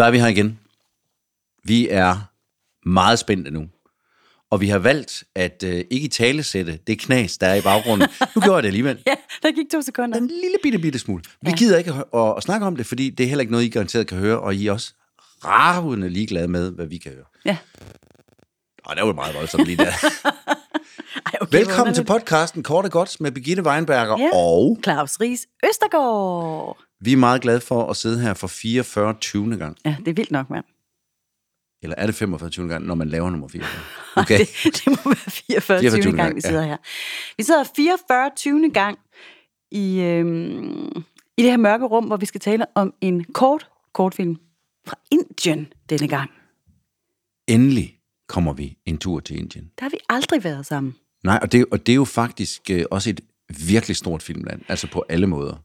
Så er vi her igen. Vi er meget spændte nu. Og vi har valgt at øh, ikke i talesætte det knas, der er i baggrunden. Nu gjorde jeg det alligevel. Ja, der gik to sekunder. En lille bitte, bitte smule. Vi gider ikke at, at, at snakke om det, fordi det er heller ikke noget, I garanteret kan høre, og I er også ravende ligeglade med, hvad vi kan høre. Ja. Og det var meget voldsomt lige der. Ej, okay, Velkommen til podcasten Kort og Godt med Birgitte Weinberger, Ja. og. Claus Ries Østergaard. Vi er meget glade for at sidde her for 44. 20. gang. Ja, det er vildt nok, mand. Eller er det 45. 20. gang, når man laver nummer 44? Okay. Det, det må være 44. 44. 20. gang, vi ja. sidder her. Vi sidder 44. 20. gang i, øhm, i det her mørke rum, hvor vi skal tale om en kort kortfilm fra Indien denne gang. Endelig kommer vi en tur til Indien. Der har vi aldrig været sammen. Nej, og det, og det er jo faktisk øh, også et virkelig stort filmland, altså på alle måder.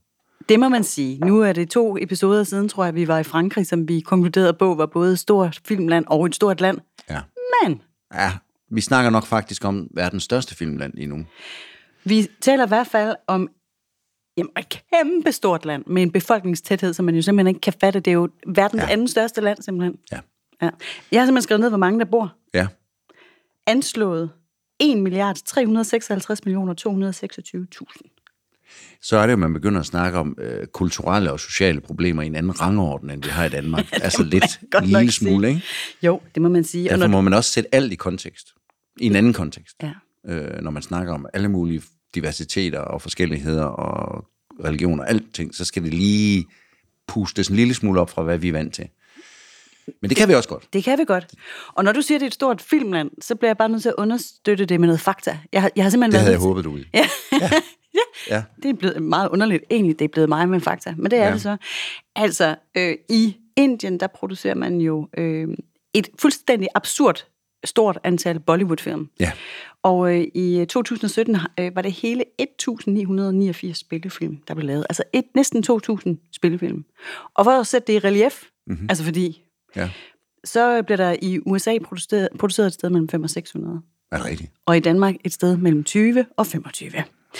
Det må man sige. Nu er det to episoder siden, tror jeg, vi var i Frankrig, som vi konkluderede på, var både et stort filmland og et stort land. Ja. Men ja, vi snakker nok faktisk om verdens største filmland lige nu. vi taler i hvert fald om jamen, et kæmpe stort land med en befolkningstæthed, som man jo simpelthen ikke kan fatte. Det er jo verdens Ja. anden største land, simpelthen. Ja. Ja. Jeg har simpelthen skrevet ned, hvor mange der bor. Ja, Anslået 1 milliard 356 millioner 226.000. så er det jo, man begynder at snakke om øh, kulturelle og sociale problemer i en anden rangorden, end vi har i Danmark. altså lidt, en lille smule, ikke? Jo, det må man sige. Og Derfor når, må man også sætte alt i kontekst. I en anden kontekst. ja. øh, når man snakker om alle mulige diversiteter og forskelligheder og religioner og alting, så skal det lige pustes en lille smule op fra, hvad vi er vant til. Men det kan vi også godt. Det kan vi godt. Og når du siger, at det er et stort filmland, så bliver jeg bare nødt til at understøtte det med noget fakta. Jeg har, jeg har simpelthen Det været havde jeg håbet, du ville. Ja. ja. Ja. Det er blevet meget underligt. Egentlig, det er blevet mig med fakta, men det er Ja. det så. Altså, øh, i Indien, der producerer man jo øh, et fuldstændig absurd stort antal Bollywood-film. Ja. Og øh, i 2017 øh, var det hele 1.989 spillefilm, der blev lavet. Altså et, næsten 2.000 spillefilm. Og for at sætte det i relief, mm-hmm. altså fordi, Ja, så bliver der i USA produceret, produceret et sted mellem 5 og 600. er det rigtigt. Og i Danmark et sted mellem 20 og 25.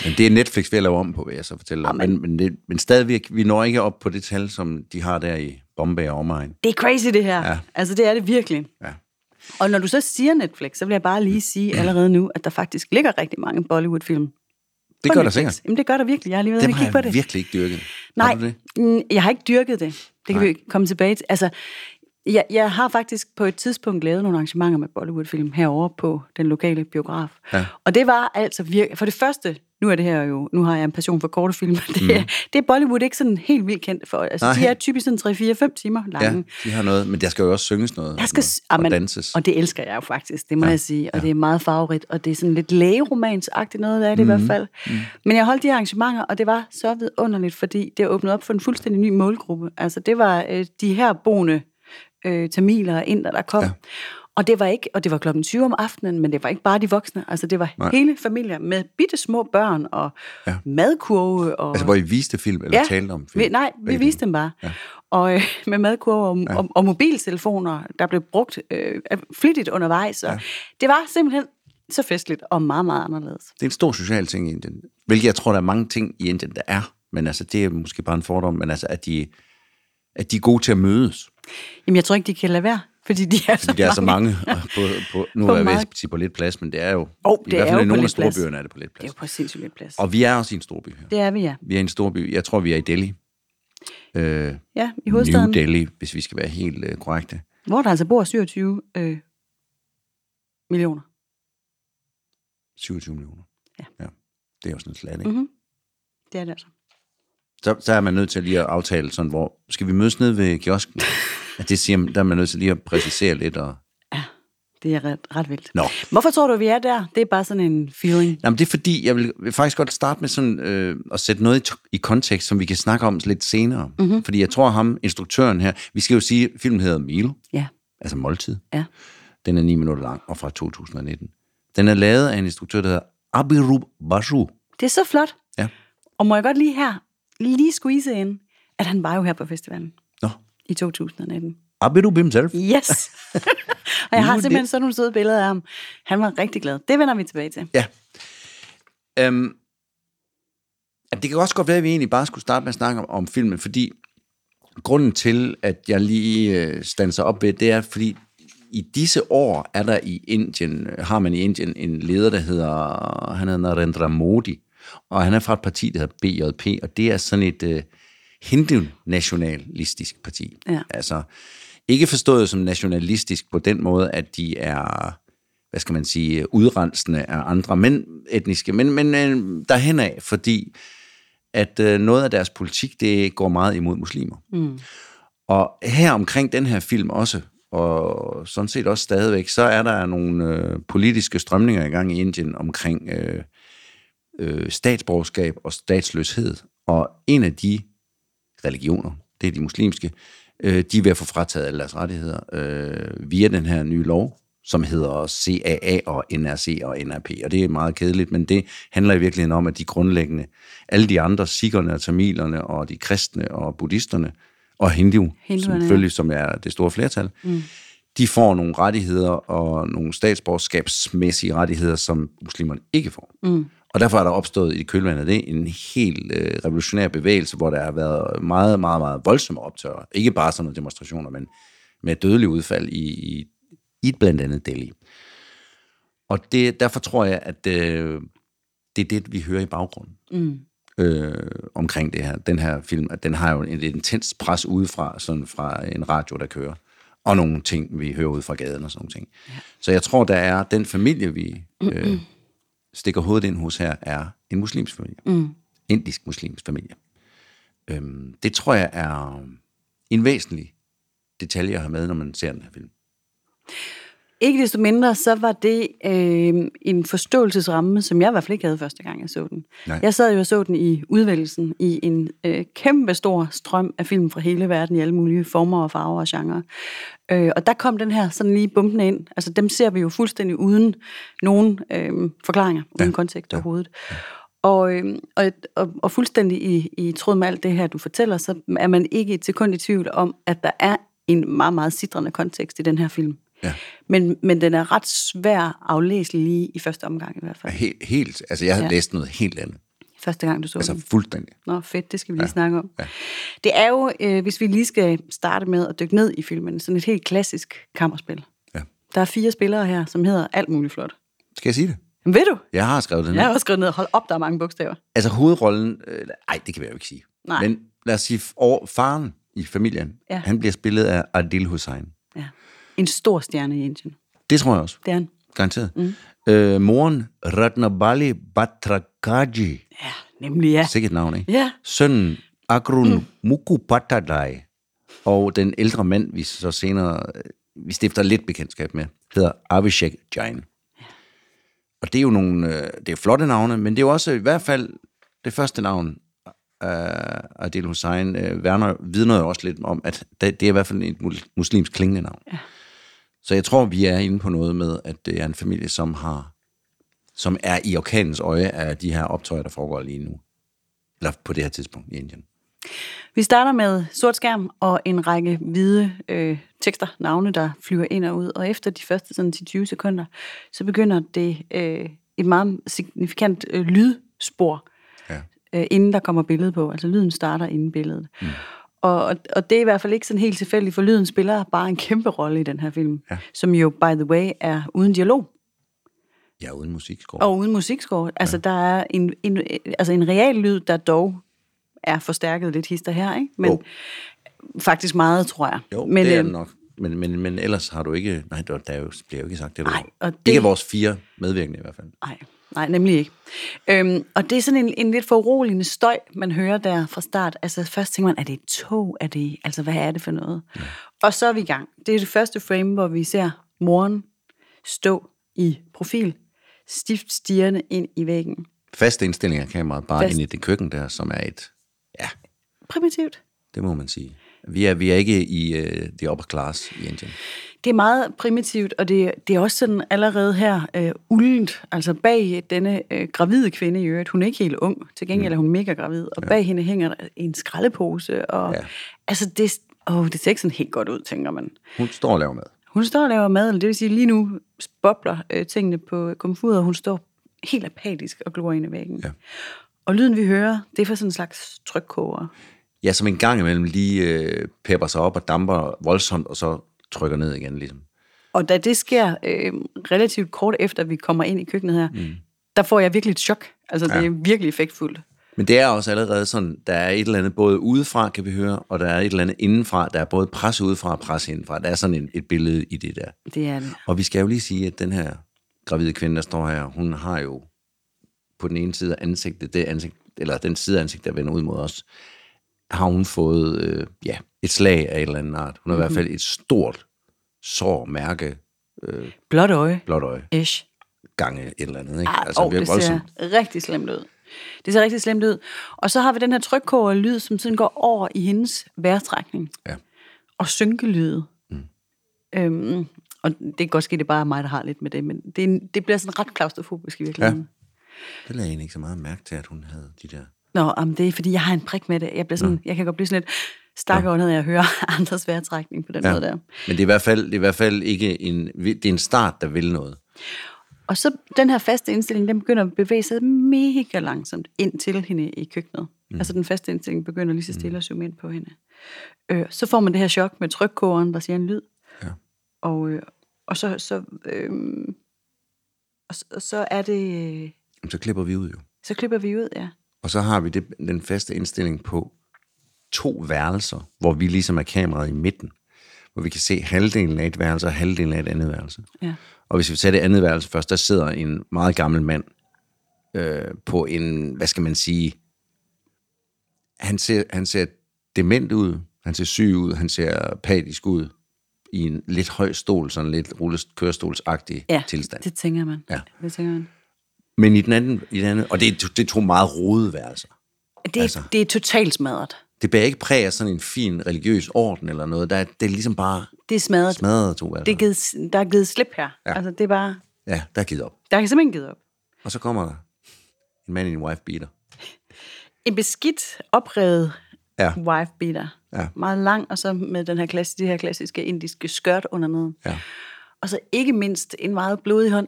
Men det er Netflix ved at lave om på, vil jeg så fortælle dig. Amen. Men, men, det, men stadigvæk, vi når ikke op på det tal, som de har der i Bombay og omegn. Det er crazy, det her. Ja. Altså, det er det virkelig. Ja. Og når du så siger Netflix, så vil jeg bare lige sige allerede nu, at der faktisk ligger rigtig mange Bollywood-film. Det gør der sikkert. Jamen, det gør der virkelig. Jeg har lige været Dem har kigge på jeg det. virkelig ikke dyrket. Nej, Har det? mm, jeg har ikke dyrket det. Det kan Nej. vi komme tilbage til. Altså, jeg, jeg har faktisk på et tidspunkt lavet nogle arrangementer med Bollywood-film herovre på den lokale biograf. Ja. Og det var altså virkelig... For det første, nu er det her jo... Nu har jeg en passion for korte film. Det, mm. det er Bollywood ikke sådan helt vildt kendt for. Altså, Nej. de er typisk sådan 3-4-5 timer lange. Ja, de har noget, men der skal jo også synges noget. Der skal, og, amen, og danses. Og det elsker jeg jo faktisk, det må Ja, jeg sige. Og ja. det er meget farverigt, og det er sådan lidt lægeromansagtigt noget af det mm. i hvert fald. Mm. Men jeg holdt de arrangementer, og det var så vidunderligt, fordi det åbnede op for en fuldstændig ny målgruppe. Altså det var øh, de her boende øh, tamiler og inder, der kom. Ja. Ja. Og det var ikke, og det var klokken 20 om aftenen, men det var ikke bare de voksne. Altså det var Nej. Hele familier med bitte små børn og Ja. ja. madkurve og Altså, hvor I viste film, eller talte om film? vi, nej, vi Begge viste dem bare. Ja. Ja. Og øh, med madkurver og, ja. og, og mobiltelefoner, der blev brugt øh, flittigt undervejs. Og Ja. ja. Det var simpelthen så festligt og meget, meget anderledes. Det er en stor social ting i Indien. Hvilket jeg tror, der er mange ting i Indien, der er. Men altså, det er måske bare en fordom, men altså, at de, at de er gode til at mødes. Jamen, jeg tror ikke, de kan lade være, fordi de er, Fordi der er så mange. På, på, nu På er jeg ved meget- at sige på lidt plads, men det er jo... I det hvert er fald i nogle af plads. storbyerne er det på lidt Det er plads. jo på sindssygt lidt plads. Og vi er også i en storby her. Det er vi, ja. Vi er i en storby. Jeg tror, vi er i Delhi. Øh, Ja, i hovedstaden, New Delhi, hvis vi skal være helt øh, korrekte. hvor der altså bor 27 øh, millioner. 27 millioner. Ja. ja. Det er jo sådan en slat, ikke? Mm-hmm. Det er det altså. Så, så er man nødt til lige at aftale sådan, hvor skal vi mødes ned ved kiosken? At det siger, der er man nødt til lige at præcisere lidt. Og... Det er ret, ret vildt. Nå. Hvorfor tror du, vi er der? Det er bare sådan en feeling. Jamen, det er fordi, jeg vil, faktisk godt starte med sådan, øh, at sætte noget i, i kontekst, som vi kan snakke om lidt senere. Mm-hmm. Fordi jeg tror ham, instruktøren her, vi skal jo sige, at filmen hedder Meal, Ja, altså måltid. ja. Den er 9 minutter lang og fra 2019. Den er lavet af en instruktør, der hedder Abirub Basu. Det er så flot. Ja. Og må jeg godt lige her, lige squeeze ind, at han var jo her på festivalen Nå, i 2019. Abirub himself. Yes! og jeg har simpelthen det- sådan nogle søde billeder af ham. Han var rigtig glad. Det vender vi tilbage til. Ja. Øhm, det kan også godt være, at vi egentlig bare skulle starte med at snakke om, om filmen, fordi grunden til, at jeg lige øh, standser op ved, det er, fordi i disse år er der i Indien, har man i Indien en leder, der hedder, han hedder Narendra Modi, og han er fra et parti, der hedder BJP, og det er sådan et uh, hindu-nationalistisk parti. Ja. Altså, ikke forstået som nationalistisk på den måde, at de er, hvad skal man sige, udrensende af andre men, etniske, men, men uh, derhen af, fordi at uh, noget af deres politik, det går meget imod muslimer. Mm. Og her omkring den her film også, og sådan set også stadigvæk, så er der nogle øh, politiske strømninger i gang i Indien omkring øh, øh, statsborgerskab og statsløshed. Og en af de religioner, det er de muslimske, øh, de er ved at få frataget alle deres rettigheder øh, via den her nye lov, som hedder CAA og NRC og NRP, og det er meget kedeligt, men det handler i virkeligheden om, at de grundlæggende, alle de andre, sikkerne og tamilerne og de kristne og buddhisterne, og hindu, Hinduerne, selvfølgelig, som er det store flertal, mm. de får nogle rettigheder og nogle statsborgerskabsmæssige rettigheder, som muslimerne ikke får. Mm. Og derfor er der opstået i kølvandet det en helt øh, revolutionær bevægelse, hvor der har været meget, meget, meget voldsomme optøjer. Ikke bare sådan nogle demonstrationer, men med dødelig udfald i, i, i blandt andet Delhi. Og det, derfor tror jeg, at øh, det er det, vi hører i baggrunden. Mm øh, omkring det her. Den her film, at den har jo et intens pres udefra, sådan fra en radio, der kører. Og nogle ting, vi hører ud fra gaden og sådan nogle ting. Ja. Så jeg tror, der er den familie, vi øh, stikker hovedet ind hos her, er en muslimsk familie. Mm. Indisk muslimsk familie. Øhm, det tror jeg er en væsentlig detalje at have med, når man ser den her film. Ikke desto mindre, så var det øh, en forståelsesramme, som jeg i hvert fald ikke havde første gang, jeg så den. Nej. Jeg sad jo og så den i udvælgelsen i en øh, kæmpe stor strøm af film fra hele verden i alle mulige former og farver og genrer. Øh, og der kom den her sådan lige bumpen ind. Altså dem ser vi jo fuldstændig uden nogen øh, forklaringer, uden Ja. kontekst Ja. overhovedet. Og, øh, og, og, og fuldstændig i, i tråd med alt det her, du fortæller, så er man ikke et sekund i tvivl om, at der er en meget, meget sidrende kontekst i den her film. Ja. Men, men den er ret svær aflæselig lige i første omgang i hvert fald. Helt, helt altså jeg havde Ja. læst noget helt andet. Første gang, du så Altså den. fuldstændig. Nå, fedt, det skal vi lige Ja. snakke om. Ja. Det er jo, øh, hvis vi lige skal starte med at dykke ned i filmen, sådan et helt klassisk kammerspil. Ja. Der er fire spillere her, som hedder alt muligt flot. Skal jeg sige det? Men ved du? Jeg har skrevet det ned. Jeg har også skrevet ned, hold op, der er mange bogstaver. Altså hovedrollen, øh, ej, det kan vi jo ikke sige. Nej. Men lad os sige, over, faren i familien, Ja. han bliver spillet af Adil Hussein. Ja. En stor stjerne i Indien. Det tror jeg også. Det er han. Garanteret. Mm. Øh, moren, Ratnabali Batrakaji. Ja, nemlig ja. Sikkert navn, ikke? Ja. Sønnen, Agrun mm. Mukupatadai. Og den ældre mand, vi så senere, øh, vi stifter lidt bekendtskab med, hedder Abhishek Jain. Og det er jo nogle, øh, det er flotte navne, men det er jo også i hvert fald det første navn, uh, Adil Hussein, uh, Werner vidner jo også lidt om, at det, det er i hvert fald et mus- muslimsk klingende navn. Ja. Så jeg tror, vi er inde på noget med, at det er en familie, som har som er i orkanens øje af de her optøjer, der foregår lige nu. Eller på det her tidspunkt i Indien. Vi starter med sort skærm og en række hvide øh, tekster, navne, der flyver ind og ud. Og efter de første sådan, 10-20 sekunder, så begynder det øh, et meget signifikant øh, lydspor, Ja. øh, inden der kommer billede på. Altså lyden starter inden billedet. Mm. Og, og- det er i hvert fald ikke sådan helt tilfældigt, for lyden spiller bare en kæmpe rolle i den her film, Ja. som jo, by the way, er uden dialog. Ja, uden musikscore. Og uden musikscore. Altså, der er en, en, altså en real lyd, der dog er forstærket lidt hister her, ikke? Men Jo. faktisk meget, tror jeg. Jo, men, det er øhm, det nok. Men, men, men ellers har du ikke... Nej, der, der er jo, bliver jo ikke sagt det. Nej, og det- Ikke vores fire medvirkende i hvert fald. Nej, nej, nemlig ikke. Øhm, og det er sådan en, en lidt foruroligende støj, man hører der fra start. Altså først tænker man, er det et tog? Er det, altså hvad er det for noget? Ja. Og så er vi i gang. Det er det første frame, hvor vi ser moren stå i profil, stift stirrende ind i væggen. Faste indstilling af kameraet bare Fast. ind i det køkken der, som er et... Ja, Primitivt. det må man sige. Vi er, vi er ikke i uh, the upper class i Indien. Det er meget primitivt, og det, det er også sådan allerede her øh, uldent. Altså bag denne øh, gravide kvinde i øvrigt, hun er ikke helt ung, til gengæld er hun mega gravid, og bag hende hænger en skraldepose, og Ja. altså det, åh, det ser ikke sådan helt godt ud, tænker man. Hun står og laver mad. Hun står og laver mad, det vil sige lige nu bobler øh, tingene på komfuret, og hun står helt apatisk og glor ind i væggen. Ja. Og lyden vi hører, det er fra sådan en slags trykkoger. ja, som en gang imellem lige øh, pepper sig op og damper voldsomt, og så trykker ned igen, ligesom. Og da det sker øh, relativt kort efter, vi kommer ind i køkkenet her, mm. der får jeg virkelig et chok. Altså, det Ja. er virkelig effektfuldt. Men det er også allerede sådan, der er et eller andet både udefra, kan vi høre, og der er et eller andet indenfra. Der er både pres udefra og pres indenfra. Der er sådan en, et billede i det der. Det er det. Og vi skal jo lige sige, at den her gravide kvinde, der står her, hun har jo på den ene side af ansigtet, det ansigt, eller den side af ansigtet, der vender ud mod os, har hun fået øh, ja, et slag af et eller andet art. Hun har mm-hmm. i hvert fald et stort sår, mærke, Blåt øje. blåt øje, Ish. gange et eller andet. Ikke? Ah, altså, oh, det ser rigtig slemt ud. Det ser rigtig slemt ud. Og så har vi den her trykkoger lyd, som sådan går over i hendes vejrtrækning. Ja. Og synkelyde. Mm. Øhm, og det kan godt ske, det er bare mig, der har lidt med det, men det, en- det bliver sådan ret klaustrofobisk i virkeligheden. Det lagde jeg ikke så meget mærke til, at hun havde de der... Nå, jamen, det er fordi, jeg har en prik med det. Jeg, bliver sådan, jeg kan godt blive sådan lidt stakket når jeg hører andres vejrtrækning på den ja. måde der. Men det er, i hvert fald, det er i hvert fald ikke en... Det er en start, der vil noget. Og så den her faste indstilling, den begynder at bevæge sig mega langsomt ind til hende i køkkenet. Mm. Altså den faste indstilling begynder lige så stille at zoome ind på hende. Øh, så får man det her chok med trykkogeren, der siger en lyd. Ja. Og, øh, og så, så, øh, og, så- og så er det, øh, Så klipper vi ud jo. så klipper vi ud, ja. Og så har vi det, den faste indstilling på to værelser, hvor vi ligesom er kameraet i midten. Hvor vi kan se halvdelen af et værelse og halvdelen af et andet værelse. ja. Og hvis vi tager det andet værelse først, der sidder en meget gammel mand øh, på en, hvad skal man sige, han ser, han ser dement ud, han ser syg ud, han ser apatisk ud, i en lidt høj stol, sådan lidt rullest kørestolsagtig ja, tilstand. det tænker man. Ja. Det tænker man. Men i den anden, i den anden og det, er- det er to meget rodede værelser. Det, altså. det er totalt smadret. Det bærer ikke præg af sådan en fin religiøs orden eller noget. Der er, det er ligesom bare Det er smadret. smadret to værelser. Det er givet, der er givet slip her. Ja. Altså, det er bare... Ja, der er givet op. Der er simpelthen givet op. Og så kommer der en mand i en wife beater. En beskidt, oprevet Ja. wife beater. Ja. Meget lang, og så med den her klasse, det her klassiske indiske skørt under neden. Ja. Og så ikke mindst en meget blodig hånd,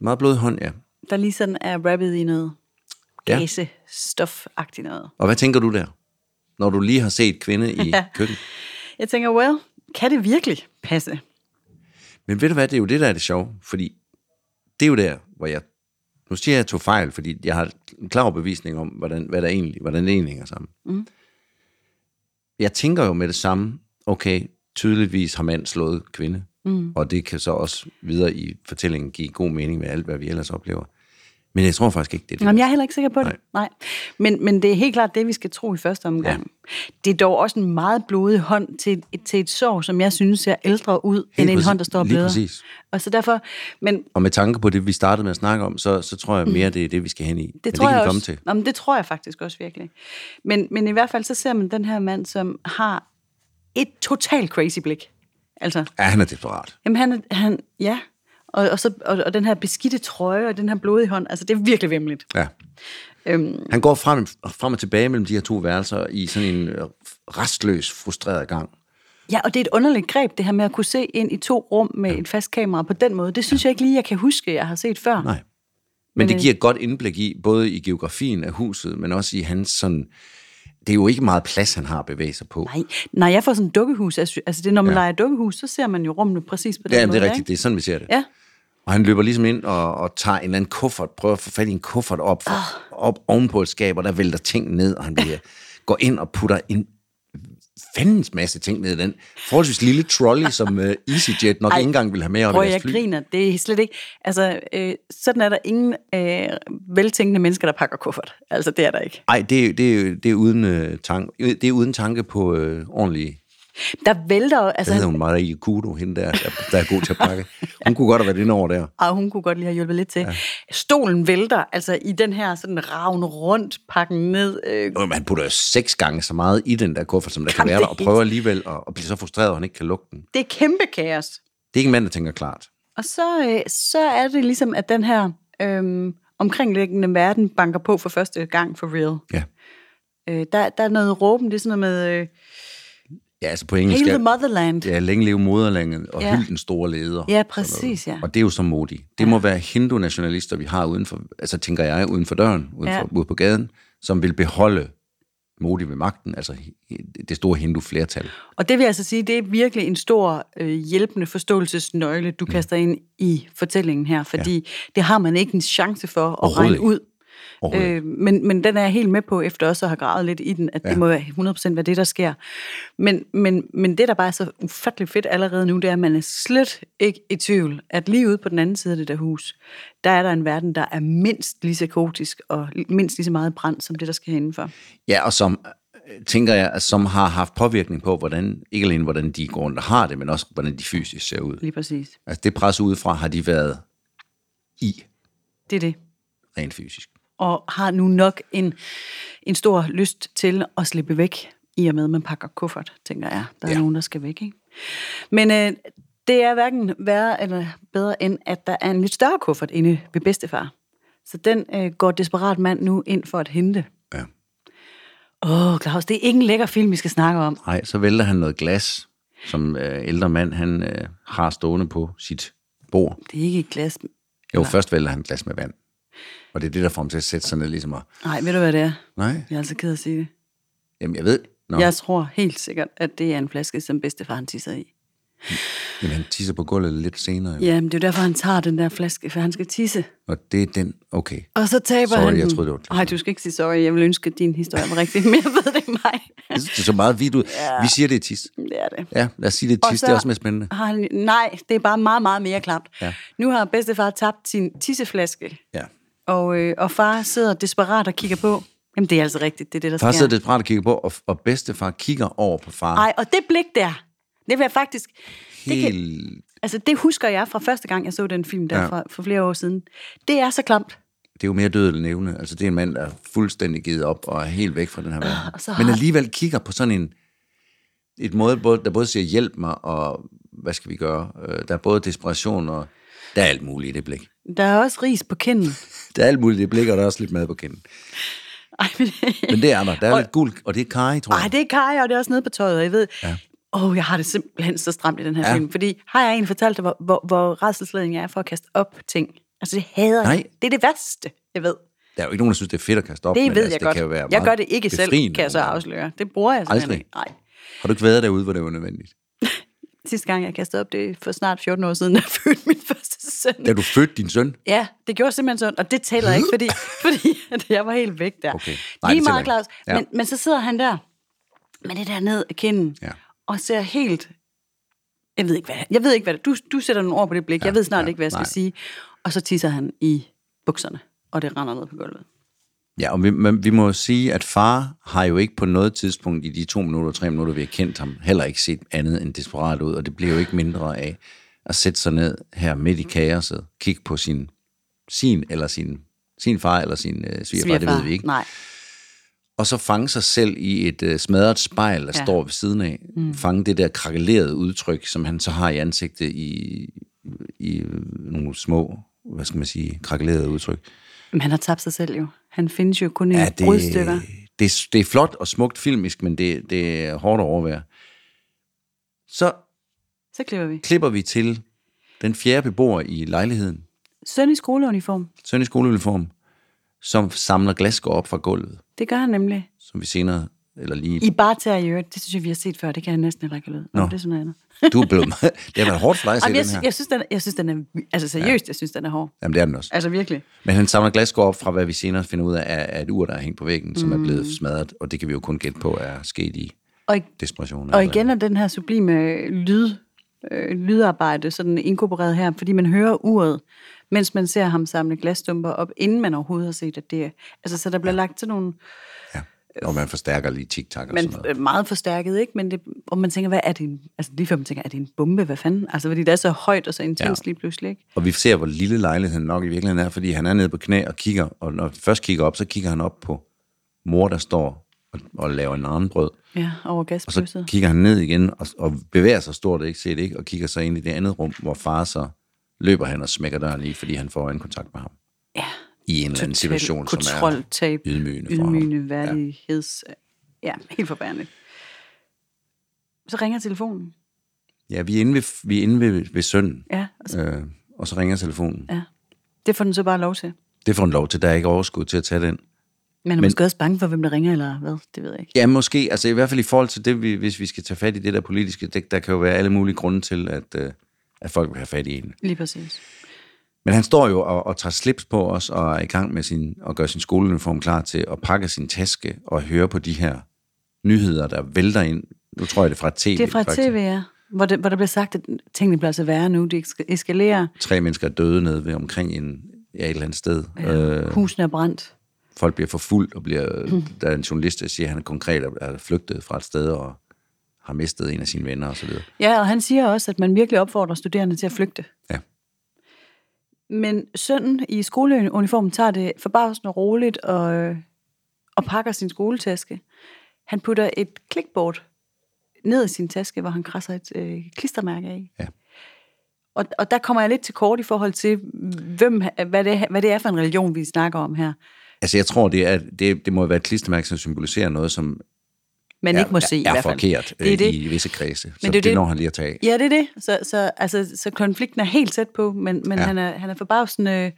Meget blød hånd, ja. der lige sådan er wrappet i noget Ja. gase stofagtigt noget. Og hvad tænker du der? Når du lige har set kvinde i Ja. køkken. Jeg tænker, well, kan det virkelig passe? Men ved du hvad, det er jo det, der er det sjove. Fordi det er jo der, hvor jeg... Nu siger jeg, at jeg tog fejl, fordi jeg har en klar overbevisning om, hvordan, hvad der egentlig, hvordan det egentlig hænger sammen. Mm. Jeg tænker jo med det samme, okay, tydeligvis har mand slået kvinde. Mm. Og det kan så også videre i fortællingen give god mening med alt, hvad vi ellers oplever. Men jeg tror faktisk ikke, det er det. Jamen, jeg er heller ikke sikker på det. Nej. Nej. Men, men det er helt klart det, vi skal tro i første omgang. Ja. Det er dog også en meget blodig hånd til et, til et sår, som jeg synes ser ældre ud, end en præcis. hånd, der står og Lige præcis. Og så derfor, men Og med tanke på det, vi startede med at snakke om, så, så tror jeg mere, det er det, vi skal hen i. Mm. Det Men tror det kan jeg vi komme også. til. Nå, men det tror jeg faktisk også virkelig. Men, men i hvert fald, så ser man den her mand, som har et totalt crazy blik. Altså, Ja, han er desperat. jamen han, han ja. Og, og, så, og, og den her beskidte trøje, og den her blodige hånd, altså det er virkelig vemmeligt. Ja. Øhm, Han går frem, frem og tilbage mellem de her to værelser i sådan en øh, restløs, frustreret gang. ja, og det er et underligt greb, det her med at kunne se ind i to rum med ja. et fast kamera på den måde. Det synes jeg ikke lige, jeg kan huske, jeg har set før. Nej. Men, Men, det øh, giver et godt indblik i, både i geografien af huset, men også i hans sådan... Det er jo ikke meget plads, han har at bevæge sig på. Nej, når jeg får sådan et dukkehus, altså altså det når man Ja. ja. leger dukkehus, så ser man jo rummene præcis på den Ja, måde. det er rigtigt. ikke? Det er sådan, vi ser det. Ja. Og han løber ligesom ind og, og tager en eller anden kuffert, prøver at få fat i en kuffert op, for, op ovenpå et skab, og der vælter ting ned, og han bliver, går ind og putter en fandens masse ting ned i den forholdsvis lille trolley, som uh, EasyJet nok Ej, ikke engang vil have med op i jeg fly. griner. Det er slet ikke... Altså, øh, sådan er der ingen øh, veltænkende mennesker, der pakker kuffert. Altså, det er der ikke. Ej, det, er- det, det, er uden, øh, tanke, det er uden tanke på øh, ordentlige... Der vælter. Altså, Hvad hedder hun? Maria Kudo, hende der, der, der er god til at pakke. Hun kunne godt have været inde over der. og hun kunne godt lige have hjulpet lidt til. Ja. Stolen vælter, altså i den her sådan ravn rundt, pakken ned. Øh, Nå, Han putter jo seks gange så meget i den der kuffert, som der kan Jamen, være der, er og prøver alligevel at, at blive så frustreret, at han ikke kan lukke den. det er kæmpe kaos. Det er ikke en mand, der tænker klart. Og så, øh, så er det ligesom, at den her øh, omkringliggende verden banker på for første gang for real. Ja. Øh, der, der er noget råben, det er sådan noget med... Øh, Ja, altså på engelsk. Hail the er- motherland. Ja, længe leve moderlandet og Ja. hylde den store leder. Ja, præcis, ja. Og det er jo så modigt. Det ja. må være hindu-nationalister, vi har uden for, altså tænker jeg, uden for døren, uden Ja. for, ude på gaden, som vil beholde Modi ved magten, altså det store hindu-flertal. Og det vil jeg altså sige, det er virkelig en stor øh, hjælpende forståelsesnøgle, du mm. kaster ind i fortællingen her, fordi ja. det har man ikke en chance for at regne ud. Øh, men, men den er jeg helt med på, efter også at have gravet lidt i den, at ja. det må være 100% være det, der sker. Men, men, men det, der bare er så ufattelig fedt allerede nu, det er, at man er slet ikke i tvivl, at lige ude på den anden side af det der hus, der er der en verden, der er mindst lige så kaotisk og mindst lige så meget brand, som det, der skal indenfor. Ja, og som tænker jeg, som har haft påvirkning på, hvordan, ikke alene hvordan de går rundt og har det, men også hvordan de fysisk ser ud. Lige præcis. Altså det pres udefra har de været i. Det er det. Rent fysisk og har nu nok en, en stor lyst til at slippe væk, i og med, at man pakker kuffert, tænker jeg. Der er ja. nogen, der skal væk, ikke? Men øh, det er hverken værre eller bedre, end at der er en lidt større kuffert inde ved bedstefar. Så den øh, går desperat mand nu ind for at hente. Ja. Åh, oh, Claus, det er ikke en lækker film, vi skal snakke om. Nej, så vælter han noget glas, som øh, ældre mand han øh, har stående på sit bord. Det er ikke et glas. Jo, eller? først vælter han et glas med vand. Og det er det, der får ham til at sætte sig ned ligesom at... Nej, ved du, hvad det er? Nej. Jeg er altså ked af at sige det. Jamen, jeg ved... Nå. Jeg tror helt sikkert, at det er en flaske, som bedstefar han tisser i. Jamen, han tisser på gulvet lidt senere. Ja, men det er derfor, han tager den der flaske, for han skal tisse. Og det er den, okay. Og så taber sorry, han jeg troede, det var Nej, du skal ikke sige sorry. Jeg vil ønske, at din historie var rigtig, men jeg ved det mig. det er så meget vidt ud. Ja. Vi siger, det er tis. Det er det. Ja, lad os sige, det er tis. Det er også mere spændende. Har han, nej, det er bare meget, meget mere klamt. Ja. Nu har bedstefar tabt sin tisseflaske. Ja. Og, øh, og far sidder desperat og kigger på. Jamen, det er altså rigtigt, det er det, der far sker. sidder desperat og kigger på, og, og bedstefar kigger over på far. Nej, og det blik der, det vil jeg faktisk... Helt... Det kan, altså, det husker jeg fra første gang, jeg så den film der ja. for, for flere år siden. Det er så klamt. Det er jo mere død eller nævne. Altså, det er en mand, der er fuldstændig givet op og er helt væk fra den her verden. Har... Men alligevel kigger på sådan en... Et måde, der både siger, hjælp mig, og hvad skal vi gøre? Øh, der er både desperation, og der er alt muligt i det blik. Der er også ris på kinden. Der er alt muligt, det blikker, der er også lidt mad på kinden. Ej, men... men det er der. Der er og... lidt guld, og det er kaj, tror jeg. Nej, det er kaj, og det er også nede på tøjet, jeg ved... Ja. Åh, oh, jeg har det simpelthen så stramt i den her ja. film, fordi har jeg en fortalt dig, hvor, hvor, hvor redselsledning er for at kaste op ting? Altså, det hader Nej. jeg. Det er det værste, jeg ved. Der er jo ikke nogen, der synes, det er fedt at kaste op. Det men ved altså, jeg det godt. Kan jo være jeg gør det ikke selv, kan jeg så afsløre. Det bruger jeg simpelthen ikke. Nej. Har du ikke været derude, hvor det var nødvendigt? Sidste gang, jeg kastede op, det er for snart 14 år siden, jeg fødte min første søn. Da du fødte din søn? Ja, det gjorde simpelthen sådan, og det tæller ikke, fordi, fordi jeg var helt væk der. Okay. Nej, Lige meget, Claus. Ja. Men, men så sidder han der med det der ned af kinden, ja. og ser helt... Jeg ved ikke, hvad, jeg ved ikke, hvad du, du sætter nogle ord på det blik. Ja, jeg ved snart ja, ikke, hvad jeg skal nej. sige. Og så tisser han i bukserne, og det render ned på gulvet. Ja, og vi, men vi må sige, at far har jo ikke på noget tidspunkt i de to minutter, tre minutter, vi har kendt ham, heller ikke set andet end desperat ud, og det bliver jo ikke mindre af at sætte sig ned her midt i kaoset, kigge på sin, sin eller sin, sin far eller sin øh, svigerfar, det ved vi ikke. Nej. Og så fange sig selv i et øh, smadret spejl, der ja. står ved siden af. Mm. Fange det der krakelerede udtryk, som han så har i ansigtet i, i nogle små, hvad skal man sige, krakelerede udtryk. Men han har tabt sig selv jo. Han findes jo kun i ja, det, brudstykker. Det, det er flot og smukt filmisk, men det, det er hårdt at overvære. Så, så klipper vi. klipper vi til den fjerde beboer i lejligheden. Søn i skoleuniform. Søn i skoleuniform, som samler glasgård op fra gulvet. Det gør han nemlig. Som vi senere, eller lige... I bare i øvrigt. Det synes jeg, vi har set før. Det kan jeg næsten ikke lide. Nå. Det er sådan noget andet. Du er blevet Det har været hårdt for dig at se Jamen, jeg, den her. Jeg synes, den, jeg synes, den er... Altså seriøst, ja. jeg synes, den er hård. Jamen, det er den også. Altså virkelig. Men han samler glasgård op fra, hvad vi senere finder ud af, er et ur, der er hængt på væggen, mm. som er blevet mm. smadret, og det kan vi jo kun gætte på, er sket i og, desperation. Og igen er den her sublime lyd, øh, lydarbejde sådan inkorporeret her, fordi man hører uret, mens man ser ham samle glasstumper op, inden man overhovedet har set, at det er... Altså, så der bliver lagt til nogle og man forstærker lige tiktak og Men, sådan noget. Meget forstærket, ikke? Men det, og man tænker, hvad er det? En, altså lige før man tænker, er det en bombe? Hvad fanden? Altså fordi det er så højt og så intens ja. lige pludselig, ikke? Og vi ser, hvor lille lejligheden nok i virkeligheden er, fordi han er nede på knæ og kigger, og når først kigger op, så kigger han op på mor, der står og, og laver en anden brød. Ja, over gaspløsset. Og så kigger han ned igen og, og bevæger sig stort, ikke set, ikke? Og kigger så ind i det andet rum, hvor far så løber han og smækker døren i, fordi han får en kontakt med ham. I en eller anden situation, som er ydmygende, ydmygende værdigheds... Ja. ja, helt forfærdeligt. Så ringer telefonen. Ja, vi er inde ved, vi er inde ved, ved sønnen. Ja. Altså. Øh, og så ringer telefonen. Ja. Det får den så bare lov til. Det får den lov til. Der er ikke overskud til at tage den. Men er Men- måske også bange for, hvem der ringer, eller hvad? Det ved jeg ikke. Ja, måske. Altså i hvert fald i forhold til det, vi, hvis vi skal tage fat i det der politiske, det, der kan jo være alle mulige grunde til, at, øh, at folk vil have fat i en. Lige præcis. Men han står jo og, og tager slips på os og er i gang med sin, at gøre sin skoleuniform klar til at pakke sin taske og høre på de her nyheder, der vælter ind. Nu tror jeg, det er fra tv. Det er fra faktisk. tv, ja. Hvor, det, hvor der bliver sagt, at tingene bliver altså værre nu. De esk- eskalerer. Tre mennesker er døde nede ved omkring en, ja, et eller andet sted. Ja. Øh, Husene er brændt. folk bliver forfulgt, og bliver, der er en journalist, der siger, at han konkret er- er flygtet fra et sted og har mistet en af sine venner osv. Ja, og han siger også, at man virkelig opfordrer studerende til at flygte. Ja. Men sønnen i skoleuniformen tager det forbavsende roligt og, øh, og pakker sin skoletaske. Han putter et clipboard ned i sin taske, hvor han krasser et øh, klistermærke af. Ja. Og, og der kommer jeg lidt til kort i forhold til, hvem, hvad, det, hvad det er for en religion, vi snakker om her. Altså, jeg tror, det, er, det, det må være et klistermærke, som symboliserer noget, som Man er, ikke må se i er hvert fald. forkert Det er øh, det. i visse kredse. Så det er det, det når han lige at tage. Ja, det er det. Så, så, altså, så konflikten er helt tæt på, men, men Ja. han, er, han er forbavsende øh,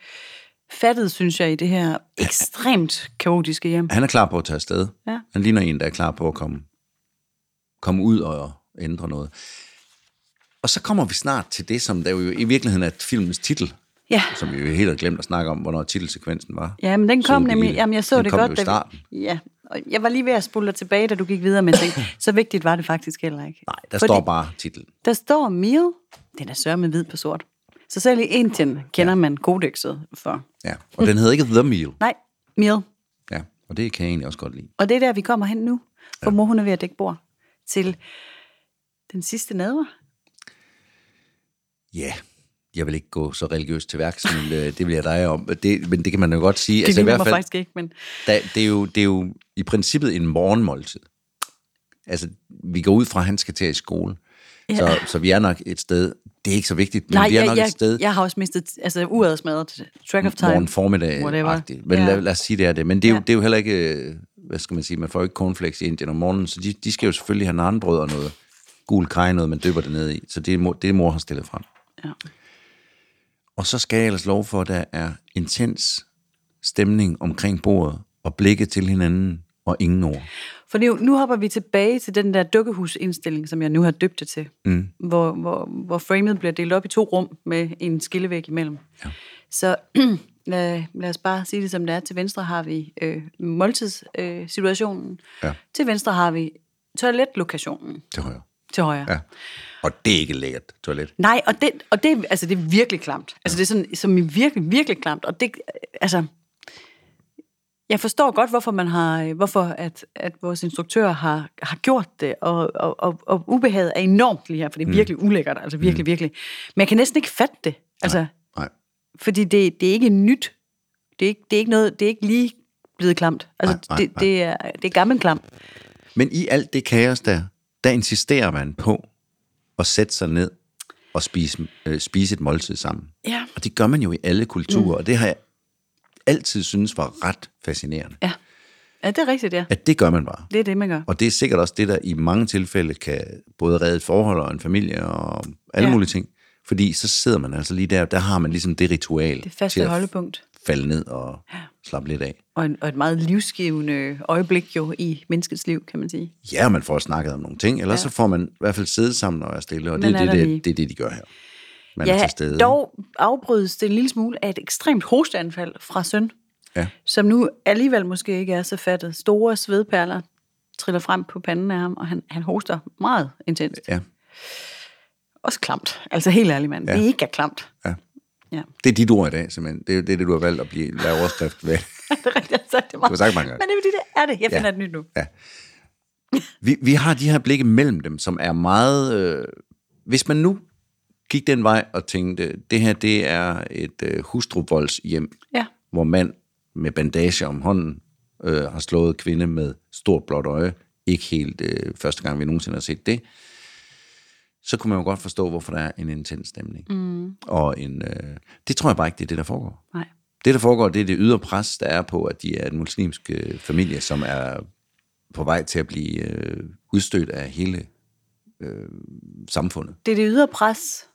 fattet, synes jeg, i det her ekstremt kaotiske hjem. Han er klar på at tage afsted. Ja. Han ligner en, der er klar på at komme, komme ud og ændre noget. Og så kommer vi snart til det, som der jo i virkeligheden er filmens titel, Ja. som vi jo helt har glemt at snakke om, hvornår titelsekvensen var. Ja, men den kom nemlig, jamen jeg så Den det kom godt. jo i da vi- starten. ja, jeg var lige ved at spole dig tilbage, da du gik videre, men jeg tænkte, så vigtigt var det faktisk heller ikke. Nej, der Fordi står bare titlen. Der står meal, den er sørme med hvid på sort. Så selv i Indien kender ja. man kodexet for. Ja. Og den hedder ikke The Meal. Nej, meal. Ja, og det kan jeg egentlig også godt lide. Og det er der, vi kommer hen nu. For mor, hun er ved at dække bord til den sidste nadver. Ja, jeg vil ikke gå så religiøst til værks, men øh, det vil jeg dig om. Det, men det kan man jo godt sige. Det altså, i hvert fald, faktisk ikke, men der, det, er jo, det er jo i princippet en morgenmåltid. Altså, vi går ud fra, at han skal til i skole. Ja. Så, så vi er nok et sted, det er ikke så vigtigt, men nej, vi er jeg, nok jeg, et sted, jeg har også mistet, altså uret smadret, track of time. morgen formiddag. Men Ja. lad, lad os sige, det er det. Men det er, jo, Ja. det er jo heller ikke, øh, hvad skal man sige, man får jo ikke cornflakes i Indien om morgenen, så de, de skal jo selvfølgelig have narnbrød og noget gul kaj, noget man dypper det ned i. Så det er, det mor har stillet frem. Ja. Og så skal jeg ellers lov for, at der er intens stemning omkring bordet, og blikke til hinanden, og ingen ord. For nu, nu hopper vi tilbage til den der dukkehusindstilling, som jeg nu har døbt det til. Mm. Hvor, hvor, hvor framet bliver delt op i to rum med en skillevæg imellem. Ja. Så lad, lad os bare sige det som det er. Til venstre har vi øh, måltidssituationen. Øh. Ja. til venstre har vi toiletlokationen. Til højre. Til højre. Ja. Og det er ikke lækkert toilet. Nej, og det, og det, altså, det er virkelig klamt. Altså, det er sådan, som i virkelig, virkelig klamt. Og det, altså, jeg forstår godt, hvorfor man har, hvorfor at, at vores instruktør har, har gjort det, og, og, og, og ubehaget er enormt lige her, for det er virkelig ulækkert, altså virkelig, mm. virkelig. Men jeg kan næsten ikke fatte det, altså, Nej. fordi det, det er ikke nyt. Det er ikke, det er ikke noget, det er ikke lige blevet klamt. Altså, Nej, nej, det, nej. det, er, det er gammel klam. Men i alt det kaos der, der insisterer man på at sætte sig ned og spise, øh, spise et måltid sammen. Ja. Og det gør man jo i alle kulturer, mm. og det har jeg altid synes var ret fascinerende. Ja. ja, det er rigtigt, ja. At det gør man bare. Det er det, man gør. Og det er sikkert også det, der i mange tilfælde kan både redde et forhold og en familie og alle ja. Mulige ting. Fordi så sidder man altså lige der, der har man ligesom det ritual Det faste holdepunkt. falde ned og slappe lidt af. Og, en, og et meget livsgivende øjeblik jo i menneskets liv, kan man sige. Ja, man får snakket om nogle ting, ellers ja. så får man i hvert fald sidde sammen og være stille, og det, Man er er det, det, det, er det, de gør her. Man er Ja, til stede. dog afbrydes det en lille smule af et ekstremt hosteanfald fra søn, Ja. som nu alligevel måske ikke er så fattet. Store svedperler triller frem på panden af ham, og han, han hoster meget intenst. Ja, Også klamt. Altså helt ærligt, mand. Ja. Det er ikke klamt. ja. Ja. Det er dit ord i dag, simpelthen. Det er det, det du har valgt at blive, lave overskrift ved. det er rigtigt, jeg har sagt det meget. Du har sagt mange gange. Men det er fordi, det er det. Jeg Ja. finder et nyt nu. Ja. Vi, vi har de her blikke mellem dem, som er meget... Øh, hvis man nu gik den vej og tænkte, det her det er et øh, hustruvoldshjem, Ja. hvor mand med bandage om hånden øh, har slået kvinde med stort blåt øje. Ikke helt øh, første gang, vi nogensinde har set det. Så kunne man jo godt forstå, hvorfor der er en intens stemning. Mm. Og en, øh, det tror jeg bare ikke, det er det, der foregår. Nej. Det, der foregår, det er det ydre pres, der er på, at de er en muslimsk øh, familie, som er på vej til at blive øh, udstødt af hele øh, samfundet. Det er det ydre pres.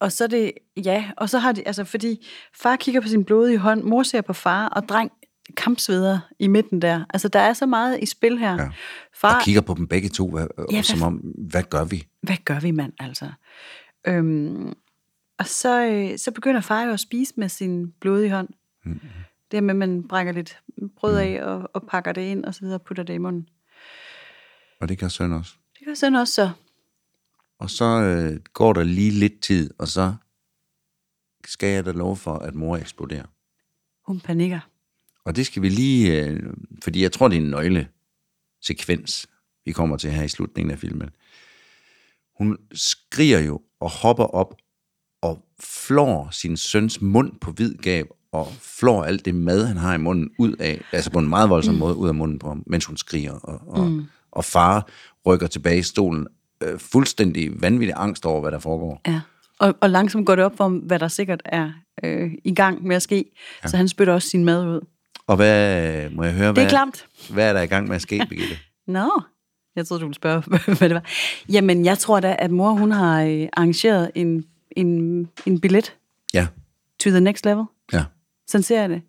Og så er det, ja, og så har de, altså fordi far kigger på sin blodige hånd, mor ser på far, og dreng kampsveder i midten der. Altså, der er så meget i spil her. Ja. Far, og kigger på dem begge to, hvad, Ja, ja, som om, hvad gør vi? hvad gør vi, mand, altså? Øhm, og så, øh, så begynder far jo at spise med sin blodige hånd. Mm. Det med, at man brækker lidt brød af og, og pakker det ind, og så videre, og putter det i munden. Og det gør søn også. Det gør sådan også så. Og så øh, går der lige lidt tid, og så skal jeg da love for, at mor eksploderer. Hun panikker. Og det skal vi lige, øh, fordi jeg tror, det er en nøgle sekvens, vi kommer til her i slutningen af filmen. Hun skriger jo og hopper op og flår sin søns mund på vid gab og flår alt det mad, han har i munden ud af, altså på en meget voldsom mm. måde ud af munden på ham, mens hun skriger. Og, og, mm. og far rykker tilbage i stolen, øh, fuldstændig vanvittig angst over, hvad der foregår. Ja. Og, og langsomt går det op for ham, hvad der sikkert er øh, i gang med at ske. Ja. Så han spytter også sin mad ud. Og hvad, må jeg høre, Det er hvad, klamt. hvad er der i gang med at ske, Birgitte? Nå, jeg troede, du ville spørge, hvad det var. Jamen, jeg tror da, at mor hun har øh, arrangeret en, en, en billet Ja, to the next level. ja. Sådan ser jeg det.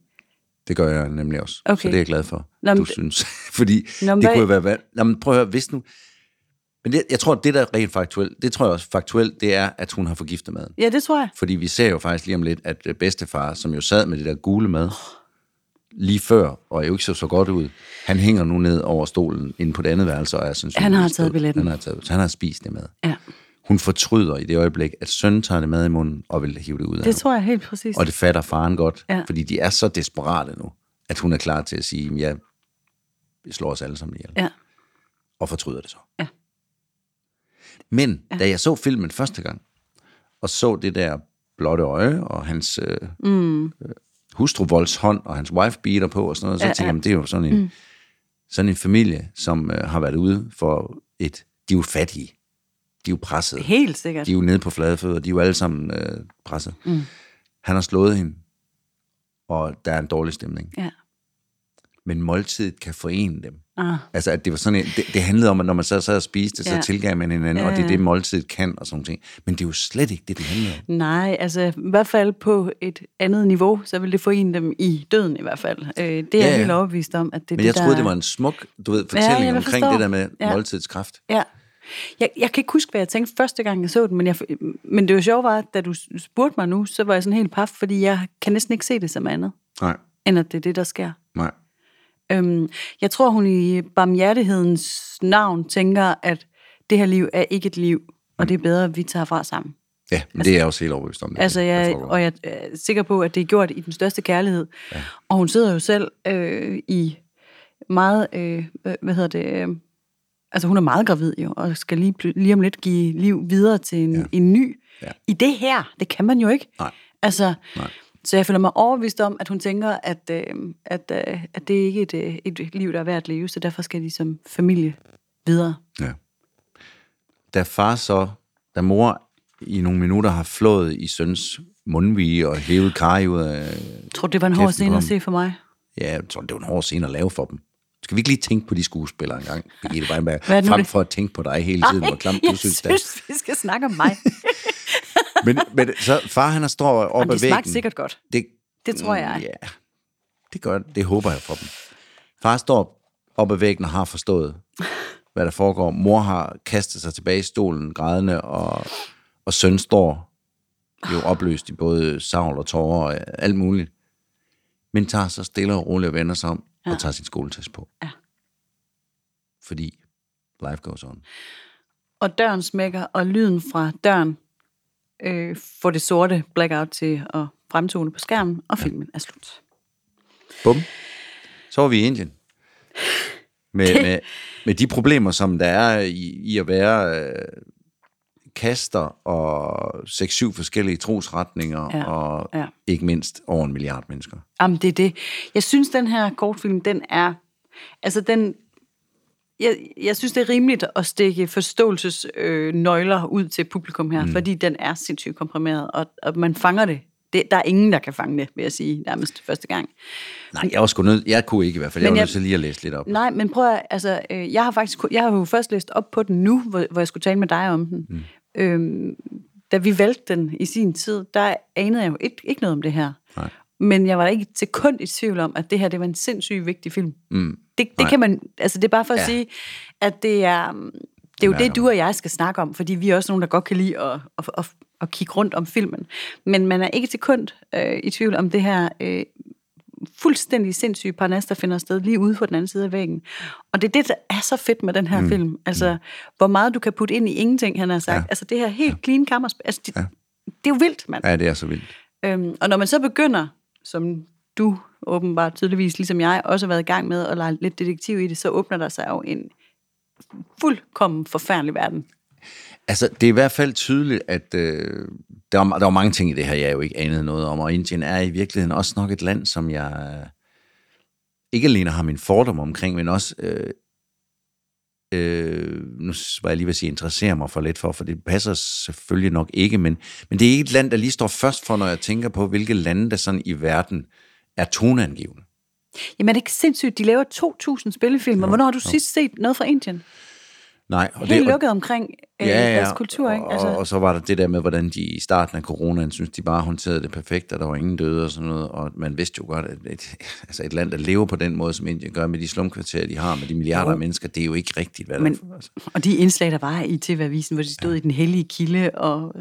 Det gør jeg nemlig også. Okay. Så det er jeg glad for, Nå, du synes. Fordi Nå, det hvad- kunne jo være... valg- Nå, men prøv at høre, hvis nu... Men det, jeg tror, det der er rent faktuelt, det tror jeg også faktuelt, det er, at hun har forgiftet maden. Ja, det tror jeg. Fordi vi ser jo faktisk lige om lidt, at øh, bedstefar, som jo sad med det der gule mad, lige før, og jo ikke så så godt ud, han hænger nu ned over stolen inde på det andet værelse, og er sandsynligvis Han har taget billetten. Han har, taget, han har spist det mad. Ja, Hun fortryder i det øjeblik, at sønnen tager det mad i munden og vil hive det ud af det ham. tror jeg helt præcis. Og det fatter faren godt, Ja. fordi de er så desperate nu, at hun er klar til at sige, ja, vi slår os alle sammen ihjel. Ja, Og fortryder det så. Ja. Men ja. da jeg så filmen første gang, og så det der blotte øje, og hans øh, mm. Hustruvolds hånd, og hans wife beater på, og sådan noget, så Ja, ja, tænkte ja. jeg, "Men det er jo sådan en, mm. sådan en familie, som øh, har været ude for et... De er jo fattige. De er jo presset. helt sikkert. De er jo nede på flade fødder. De er jo alle sammen øh, presset. Mm. Han har slået hende, og der er en dårlig stemning. Ja. Men måltidet kan forene dem. Ah. Altså, at det var sådan en, det, det handlede om, at når man så sad og spiste, så Ja. ja. tilgav man hinanden, Ja, og det er ja. det, måltidet kan, og sådan ting. Men det er jo slet ikke det, det handler om. Nej, altså i hvert fald på et andet niveau, så vil det forene dem i døden i hvert fald. Øh, det er Ja, ja. helt overbevist om, at det er Men det, jeg troede, der... det var en smuk, du ved, Ja, fortælling jeg omkring forstår. det der med Ja. ja. måltidets kraft. Ja. Jeg, jeg kan ikke huske, hvad jeg tænkte første gang, jeg så den, men, jeg, men det var sjovt var, at da du spurgte mig nu, så var jeg sådan helt paf, fordi jeg kan næsten ikke se det som andet, Nej, end at det er det, der sker. nej. Øhm, jeg tror, hun i barmhjertighedens navn tænker, at det her liv er ikke et liv, og det er bedre, at vi tager fra sammen. Ja, men det er jeg også helt overbevist om. Det, Altså, jeg, foregår. og jeg er sikker på, at det er gjort i den største kærlighed. Ja. Og hun sidder jo selv øh, i meget, øh, hvad- hedder det, øh, altså hun er meget gravid jo, og skal lige, lige om lidt give liv videre til en. Ja. en ny. Ja. I det her, det kan man jo ikke. Nej. Altså, Nej. Så jeg føler mig overbevist om, at hun tænker, at, øh, at, øh, at det er ikke et, øh, et liv, der er værd at leve, så derfor skal de som familie videre. Ja. Da far så, da mor i nogle minutter har flået i søns mundvige og hævet Kari ud af... Jeg tror, det var en hård scene at se for mig. Ja, jeg tror, det var en hård scene at lave for dem. Skal vi ikke lige tænke på de skuespillere engang, Birgitte Weinberg, er frem det- for at tænke på dig hele tiden, hvor klamt du jeg synes, det er. synes, vi skal snakke om mig. Men, men så far, han står op Jamen, ad væggen. sikkert godt. Det, Det tror jeg. Ja, det gør det. Det håber jeg for dem. Far står op ad væggen og har forstået, hvad der foregår. Mor har kastet sig tilbage i stolen, grædende, og, og søn står jo opløst i både savl og tårer og alt muligt. Men tager så stille og roligt og vender sig om ja. og tager sin skoletaske på. Ja. Fordi life goes on. Og døren smækker, og lyden fra døren øh, får det sorte blackout til at fremtone på skærmen, og filmen er slut. Bum. Så var vi i Indien. Med, med, med de problemer, som der er i, i at være øh, kaster og 6-7 forskellige trosretninger, Ja, og ja. ikke mindst over en milliard mennesker. Jamen, det er det. Jeg synes, den her kortfilm, den er... Altså, den... Jeg, jeg synes, det er rimeligt at stikke forståelsesnøgler øh, nøgler ud til publikum her, mm. fordi den er sindssygt komprimeret, og, og man fanger det. det. Der er ingen, der kan fange det, vil jeg sige, nærmest første gang. Nej, jeg var sgu nødt, jeg kunne ikke i hvert fald, jeg Men var jeg- nødt til lige at læse lidt op. Nej, men prøv at, altså, øh, jeg har faktisk, jeg har jo først læst op på den nu, hvor, hvor jeg skulle tale med dig om den. Mm. Øhm, da vi valgte den i sin tid, der anede jeg jo ikke, ikke noget om det her. Nej. Men jeg var da ikke til kun i tvivl om, at det her det var en sindssygt vigtig film. Mm. Det, det kan man, altså det er bare for at ja. sige, at det er, det er jo det, du og jeg skal snakke om, fordi vi er også nogen, der godt kan lide at, at, at, at kigge rundt om filmen. Men man er ikke til kun øh, i tvivl om det her øh, fuldstændig sindssyge parnas, der finder sted lige ude på den anden side af væggen. Og det er det, der er så fedt med den her mm. film. Altså, mm. hvor meget du kan putte ind i ingenting, han har sagt. Ja. Altså, det her helt ja. clean kammerspil. Altså, det, ja. det er jo vildt, mand. Ja, det er så vildt. Øhm, og når man så begynder, som du åbenbart tydeligvis, ligesom jeg, også har været i gang med at lege lidt detektiv i det, så åbner der sig jo en fuldkommen forfærdelig verden. Altså, det er i hvert fald tydeligt, at øh, der, var, der var mange ting i det her, jeg jo ikke anede noget om, og Indien er i virkeligheden også nok et land, som jeg ikke alene har min fordom omkring, men også, øh, øh, nu var jeg lige ved at sige, interesserer mig for lidt for, for det passer selvfølgelig nok ikke, men, men det er ikke et land, der lige står først for, når jeg tænker på, hvilke lande der sådan i verden er toneangivende. Jamen er det ikke sindssygt? De laver 2.000 spillefilmer. Hvornår har du sidst set noget fra Indien? Nej. Og Helt det, lukket omkring øh, ja, ja, deres kultur, ikke? Altså. Og, og så var der det der med, hvordan de i starten af coronaen synes de bare håndterede det perfekt, og der var ingen døde og sådan noget. Og man vidste jo godt, at et, altså et land, der lever på den måde, som Indien gør med de slumkvarterer, de har, med de milliarder jo. af mennesker, det er jo ikke rigtigt, hvad Men, der er. Altså. Og de indslag, der var i TV-avisen, hvor de stod ja. i den hellige kilde og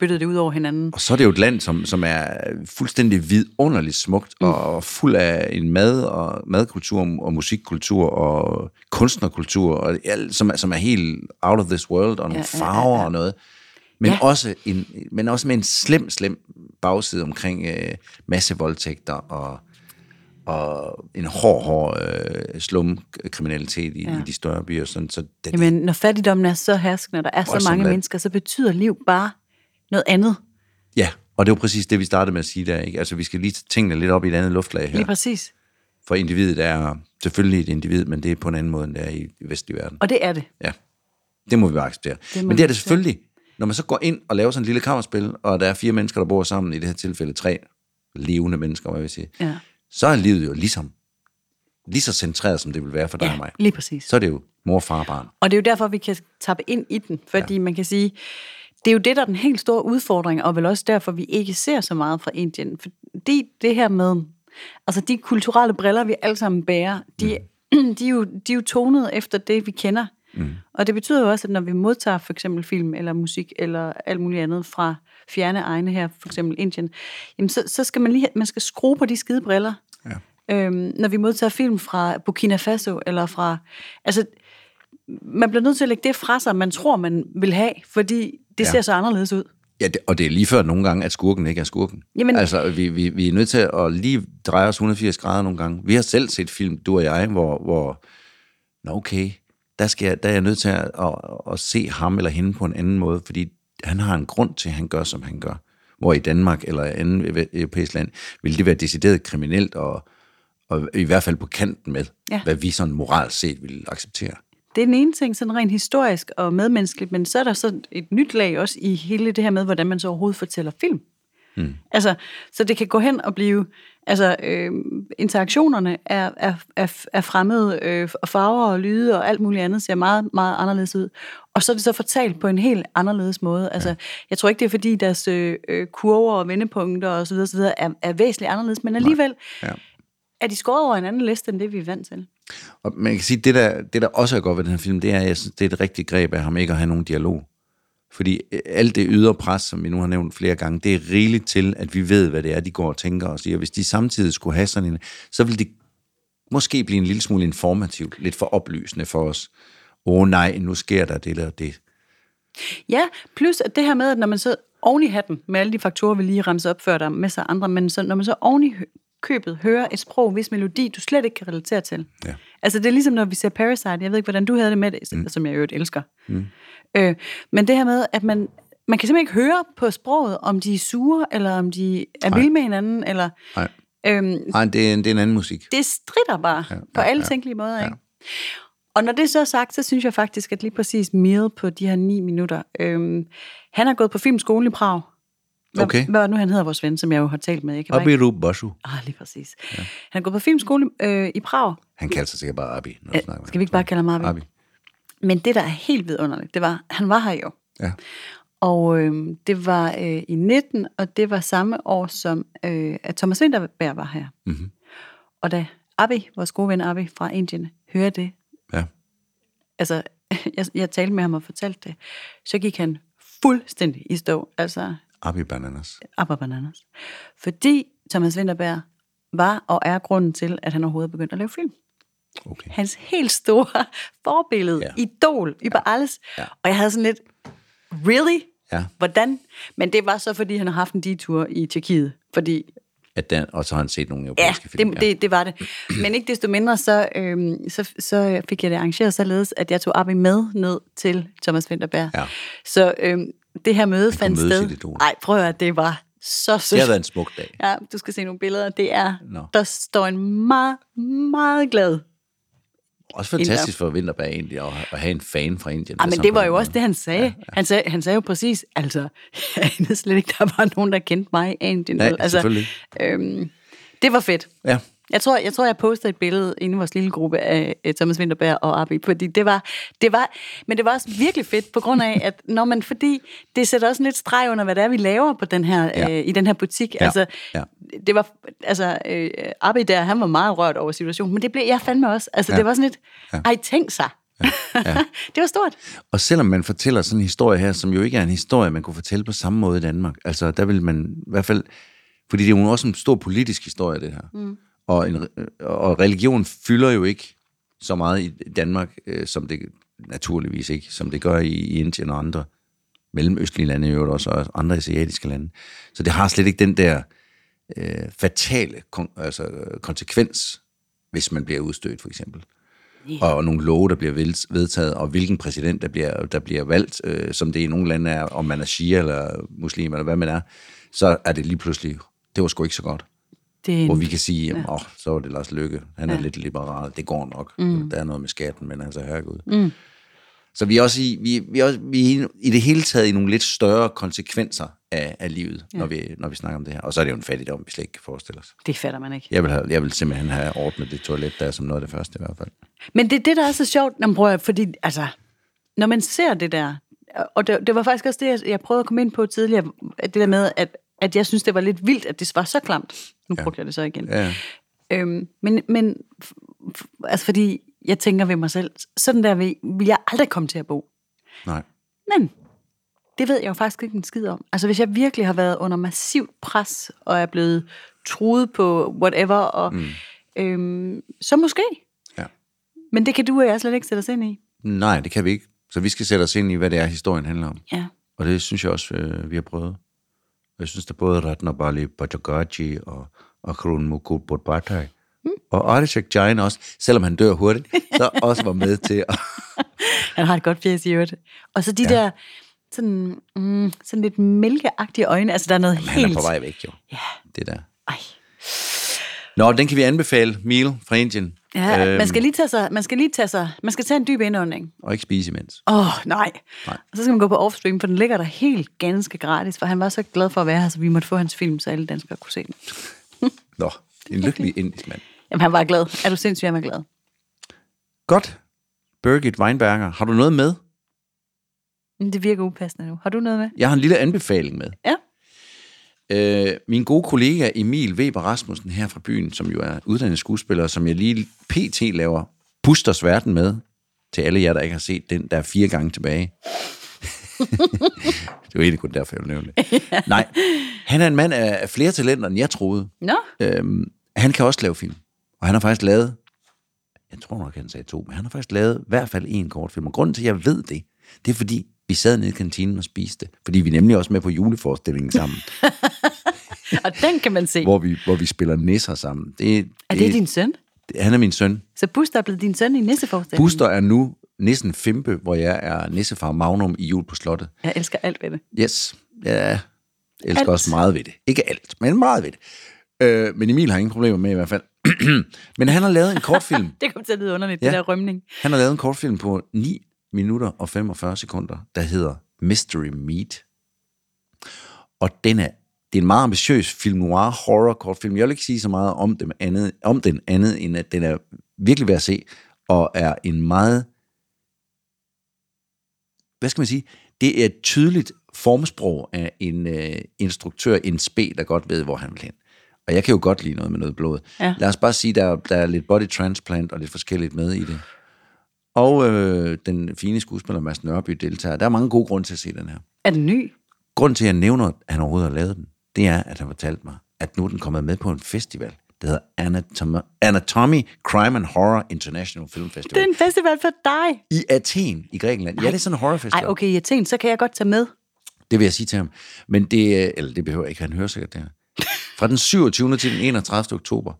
spyttede det ud over hinanden. Og så er det jo et land, som, som er fuldstændig vidunderligt smukt, mm. og fuld af en mad og madkultur og musikkultur og kunstnerkultur, og alt, som, er, som er helt out of this world, og nogle ja, farver ja, ja, og noget. Men, ja. også en, men også med en slem, slem bagside omkring øh, massevoldtægter og, og en hård, hård øh, slumkriminalitet i, ja. i de større byer. Sådan, så det, Jamen, når fattigdommen er så herskende, og der er så mange mennesker, så betyder liv bare noget andet. Ja, og det var præcis det, vi startede med at sige der. Ikke? Altså, vi skal lige tingene lidt op i et andet luftlag her. Lige præcis. For individet er selvfølgelig et individ, men det er på en anden måde, end det er i vestlig verden. Og det er det. Ja, det må vi bare acceptere. Det men det er det selvfølgelig, når man så går ind og laver sådan en lille kammerspil, og der er fire mennesker, der bor sammen, i det her tilfælde tre levende mennesker, hvad jeg sige, ja. så er livet jo ligesom lige så centreret, som det vil være for dig ja, og mig. lige præcis. Så er det jo mor, far og barn. Og det er jo derfor, vi kan tappe ind i den, fordi ja. man kan sige, det er jo det, der er den helt store udfordring, og vel også derfor, vi ikke ser så meget fra Indien. Fordi det her med, altså de kulturelle briller, vi alle sammen bærer, de, mm. de, er, jo, de er jo tonet efter det, vi kender. Mm. Og det betyder jo også, at når vi modtager for eksempel film eller musik eller alt muligt andet fra fjerne egne her, for eksempel Indien, jamen så, så skal man lige man skal skrue på de skide briller. Ja. Øhm, når vi modtager film fra Burkina Faso eller fra... Altså, man bliver nødt til at lægge det fra sig, man tror, man vil have, fordi det ja. ser så anderledes ud. Ja, det, og det er lige før nogle gange, at skurken ikke er skurken. Jamen, altså, vi, vi, vi er nødt til at lige dreje os 180 grader nogle gange. Vi har selv set film, du og jeg, hvor, hvor nå okay, der, skal jeg, der er jeg nødt til at, at, at se ham eller hende på en anden måde, fordi han har en grund til, at han gør, som han gør. Hvor i Danmark eller anden europæisk land vil det være decideret kriminelt, og, og i hvert fald på kanten med, ja. hvad vi sådan moralt set vil acceptere. Det er den ene ting, sådan rent historisk og medmenneskeligt, men så er der så et nyt lag også i hele det her med, hvordan man så overhovedet fortæller film. Mm. Altså, så det kan gå hen og blive, altså øh, interaktionerne er, er, er, er fremmede, øh, og farver og lyde og alt muligt andet ser meget, meget anderledes ud. Og så er det så fortalt på en helt anderledes måde. Altså, ja. jeg tror ikke, det er fordi deres øh, øh kurver og vendepunkter og så videre, så videre er, er væsentligt anderledes, men alligevel ja. Er de skåret over en anden liste, end det vi er vant til. Og man kan sige, det der, det der også er godt ved den her film, det er, at jeg synes, det er et rigtigt greb af ham ikke at have nogen dialog. Fordi øh, alt det ydre pres, som vi nu har nævnt flere gange, det er rigeligt til, at vi ved, hvad det er, de går og tænker og siger. Hvis de samtidig skulle have sådan en, så vil det måske blive en lille smule informativt, lidt for oplysende for os. Åh oh, nej, nu sker der det eller det. Ja, plus at det her med, at når man så oven i hatten, med alle de faktorer, vi lige ramser op før der med sig andre, men så, når man så oven i købet hører et sprog, hvis melodi du slet ikke kan relatere til. Ja. Altså det er ligesom, når vi ser Parasite, jeg ved ikke, hvordan du havde det med det, mm. som jeg jo elsker. Mm. Øh, men det her med, at man, man kan simpelthen ikke høre på sproget, om de er sure, eller om de er vilde med hinanden, eller... Nej, øhm, Nej det, er, det er en anden musik. Det strider bare ja, på ja, alle ja, tænkelige måder, ja. ikke? Og når det er så sagt, så synes jeg faktisk, at lige præcis Meal på de her ni minutter, øhm, han har gået på filmskole i Prag, hvad, okay. hvad var nu, han hedder, vores ven, som jeg jo har talt med? Ikke? Abiru Bashu. Ah, lige præcis. Ja. Han gået på filmskole øh, i Prag. Han kalder sig sikkert bare Abi. Når ja, skal vi ikke bare kalde ham Abi? Abi? Men det, der er helt vidunderligt, det var, han var her jo. Ja. Og øh, det var øh, i 19, og det var samme år, som øh, at Thomas Winterberg var her. Mm-hmm. Og da Abi, vores gode ven Abi fra Indien, hører det, Ja. altså, jeg, jeg talte med ham og fortalte det, så gik han fuldstændig i stå, altså Abi Bananas. Abba Bananas. Fordi Thomas Winterberg var og er grunden til, at han overhovedet begyndte at lave film. Okay. Hans helt store forbillede, Ja. ja. idol, über ja. alles. Ja. Og jeg havde sådan lidt, really? Ja. Hvordan? Men det var så, fordi han har haft en detur i Tjekkiet. Fordi, At den, og så har han set nogle ja, europæiske film. det, det, det var det. Men ikke desto mindre, så, øhm, så, så fik jeg det arrangeret således, at jeg tog Abi med ned til Thomas Winterberg. Ja. Så øhm, det her møde fandt sted. Nej, prøv at høre, det var så sødt. Det har været en smuk dag. Ja, du skal se nogle billeder. Det er, Nå. der står en meget, meget glad. Også fantastisk for Vinterberg egentlig at, at have en fan fra Indien. Ja, men det var jo også det, han sagde. Ja, ja. Han, sagde han sagde jo præcis, altså, jeg anede slet ikke, der var nogen, der kendte mig i Indien. Nej, altså, selvfølgelig. Øhm, det var fedt. Ja. Jeg tror, jeg tror, jeg postede et billede inde i vores lille gruppe af øh, Thomas Winterberg og Abi, fordi det var, det var, men det var også virkelig fedt på grund af, at når man, fordi det sætter også en lidt streg under, hvad det er, vi laver på den her, Ja. øh, i den her butik. Ja. Altså, Ja. det var, altså, øh, Abi der, han var meget rørt over situationen, men det blev jeg fandme også. Altså, Ja. det var sådan lidt, ja. ej, tænk sig. Ja. Ja. det var stort. Og selvom man fortæller sådan en historie her, som jo ikke er en historie, man kunne fortælle på samme måde i Danmark, altså der vil man i hvert fald, fordi det er jo også en stor politisk historie, det her. Mm. Og, en, og religion fylder jo ikke så meget i Danmark, øh, som det naturligvis ikke, som det gør i, i Indien og andre mellemøstlige lande, i øvrigt også, og andre asiatiske lande. Så det har slet ikke den der øh, fatale kon- altså, konsekvens, hvis man bliver udstødt, for eksempel og, og nogle love, der bliver vedtaget, og hvilken præsident, der bliver, der bliver valgt, øh, som det i nogle lande er, om man er shia eller muslim, eller hvad man er, så er det lige pludselig, det var sgu ikke så godt. Det er Hvor vi kan sige, jamen, åh, så var det Lars Lykke, han er ja. lidt liberal, det går nok, mm. der er noget med skatten, men altså, herregud. Mm. Så vi er også i, vi, vi er også, vi er i det hele taget i nogle lidt større konsekvenser af, af livet, ja. når, vi, når vi snakker om det her. Og så er det jo en fattigdom, vi slet ikke kan forestille os. det fatter man ikke. Jeg vil, have, jeg vil simpelthen have ordnet det toilet der som noget af det første i hvert fald. Men det er det, der er så sjovt, når man prøver, fordi altså, når man ser det der, og det, det var faktisk også det, jeg, jeg prøvede at komme ind på tidligere, det der med, at, at jeg synes, det var lidt vildt, at det var så klamt. Nu Ja. brugte jeg det så igen. Ja. Øhm, men, men altså fordi jeg tænker ved mig selv, sådan der vil, vil jeg aldrig komme til at bo. Nej. Men det ved jeg jo faktisk ikke en skid om. Altså hvis jeg virkelig har været under massivt pres, og er blevet truet på whatever, og, mm. øhm, så måske. Ja. Men det kan du og jeg slet ikke sætte os ind i. Nej, det kan vi ikke. Så vi skal sætte os ind i, hvad det er, historien handler om. Ja. Og det synes jeg også, øh, vi har prøvet. Jeg synes, der både Ratnabali Bajagaji og, og Krun Mukul Bodbhatai mm. og Arishak Jain også, selvom han dør hurtigt, så også var med til at... Han har et godt fjes i øvrigt. Og så de ja. der sådan, mm, sådan lidt mælkeagtige øjne. Altså, der er noget Han helt... er på vej væk, jo. Ja. Det der. Ej. Nå, den kan vi anbefale, Meal fra Indien. Ja, Øhm, man skal lige tage sig, man skal lige tage sig, man skal tage en dyb indånding. Og ikke spise imens. Åh, oh, nej. Nej. Og så skal man gå på Offstream, for den ligger der helt ganske gratis, for han var så glad for at være her, så vi måtte få hans film, så alle danskere kunne se den. Nå, en lykkelig indisk mand. Jamen, han var glad. Er du sindssygt, han var glad? Godt. Birgit Weinberger, har du noget med? Det virker upassende nu. Har du noget med? Jeg har en lille anbefaling med. Ja. Øh, min gode kollega Emil Weber Rasmussen her fra byen, som jo er uddannet skuespiller, som jeg lige pt. laver Busters Verden med, til alle jer, der ikke har set den, der er fire gange tilbage. det var egentlig kun derfor, jeg ville nævne det. Nej, han er en mand af flere talenter, end jeg troede. Nå, Øhm, han kan også lave film. Og han har faktisk lavet, jeg tror nok, han sagde to, men han har faktisk lavet i hvert fald en kortfilm. Og grunden til, at jeg ved det, det er fordi, vi sad nede i kantinen og spiste. Fordi vi er nemlig også med på juleforestillingen sammen, og den kan man se. hvor, vi, hvor vi spiller nisser sammen. Det, Er det din søn? det, han er min søn. Så Buster er blevet din søn i nisseforestillingen? Buster er nu nissen Fimpe, hvor jeg er nissefar Magnum i jul på slottet. Jeg elsker alt ved det. Yes, jeg elsker Alt. også meget ved det. Ikke alt, men meget ved det. Øh, men Emil har ingen problemer med i hvert fald. men han har lavet en kortfilm. Det kommer til at lyde underligt, Ja. det der rømning. Han har lavet en kortfilm på 9 minutter og 45 sekunder, der hedder Mystery Meat. Og den er, det er en meget ambitiøs film noir horror kortfilm. Jeg vil ikke sige så meget om, dem andet, om den andet, end at den er virkelig værd at se, og er en meget hvad skal man sige, det er et tydeligt formsprog af en øh, instruktør, en spæ, der godt ved, hvor han vil hen. Og jeg kan jo godt lide noget med noget blod. Ja. Lad os bare sige, der, der er lidt body transplant og lidt forskelligt med i det. Og øh, den fine skuespiller Mads Nørby deltager. Der er mange gode grunde til at se den her. Er den ny? Grunden til, at jeg nævner, at han overhovedet har lavet den, det er, at han fortalte mig, at nu er den kommet med på en festival, der hedder Anatom- Anatomy Crime and Horror International Film Festival. Det er en festival for dig. I Athen i Grækenland. Ja, det er sådan en horrorfestival. Ej, okay, i Athen, så kan jeg godt tage med. Det vil jeg sige til ham. Men det, øh, eller det behøver ikke, han hører sikkert det her. Fra den 27. til den 31. oktober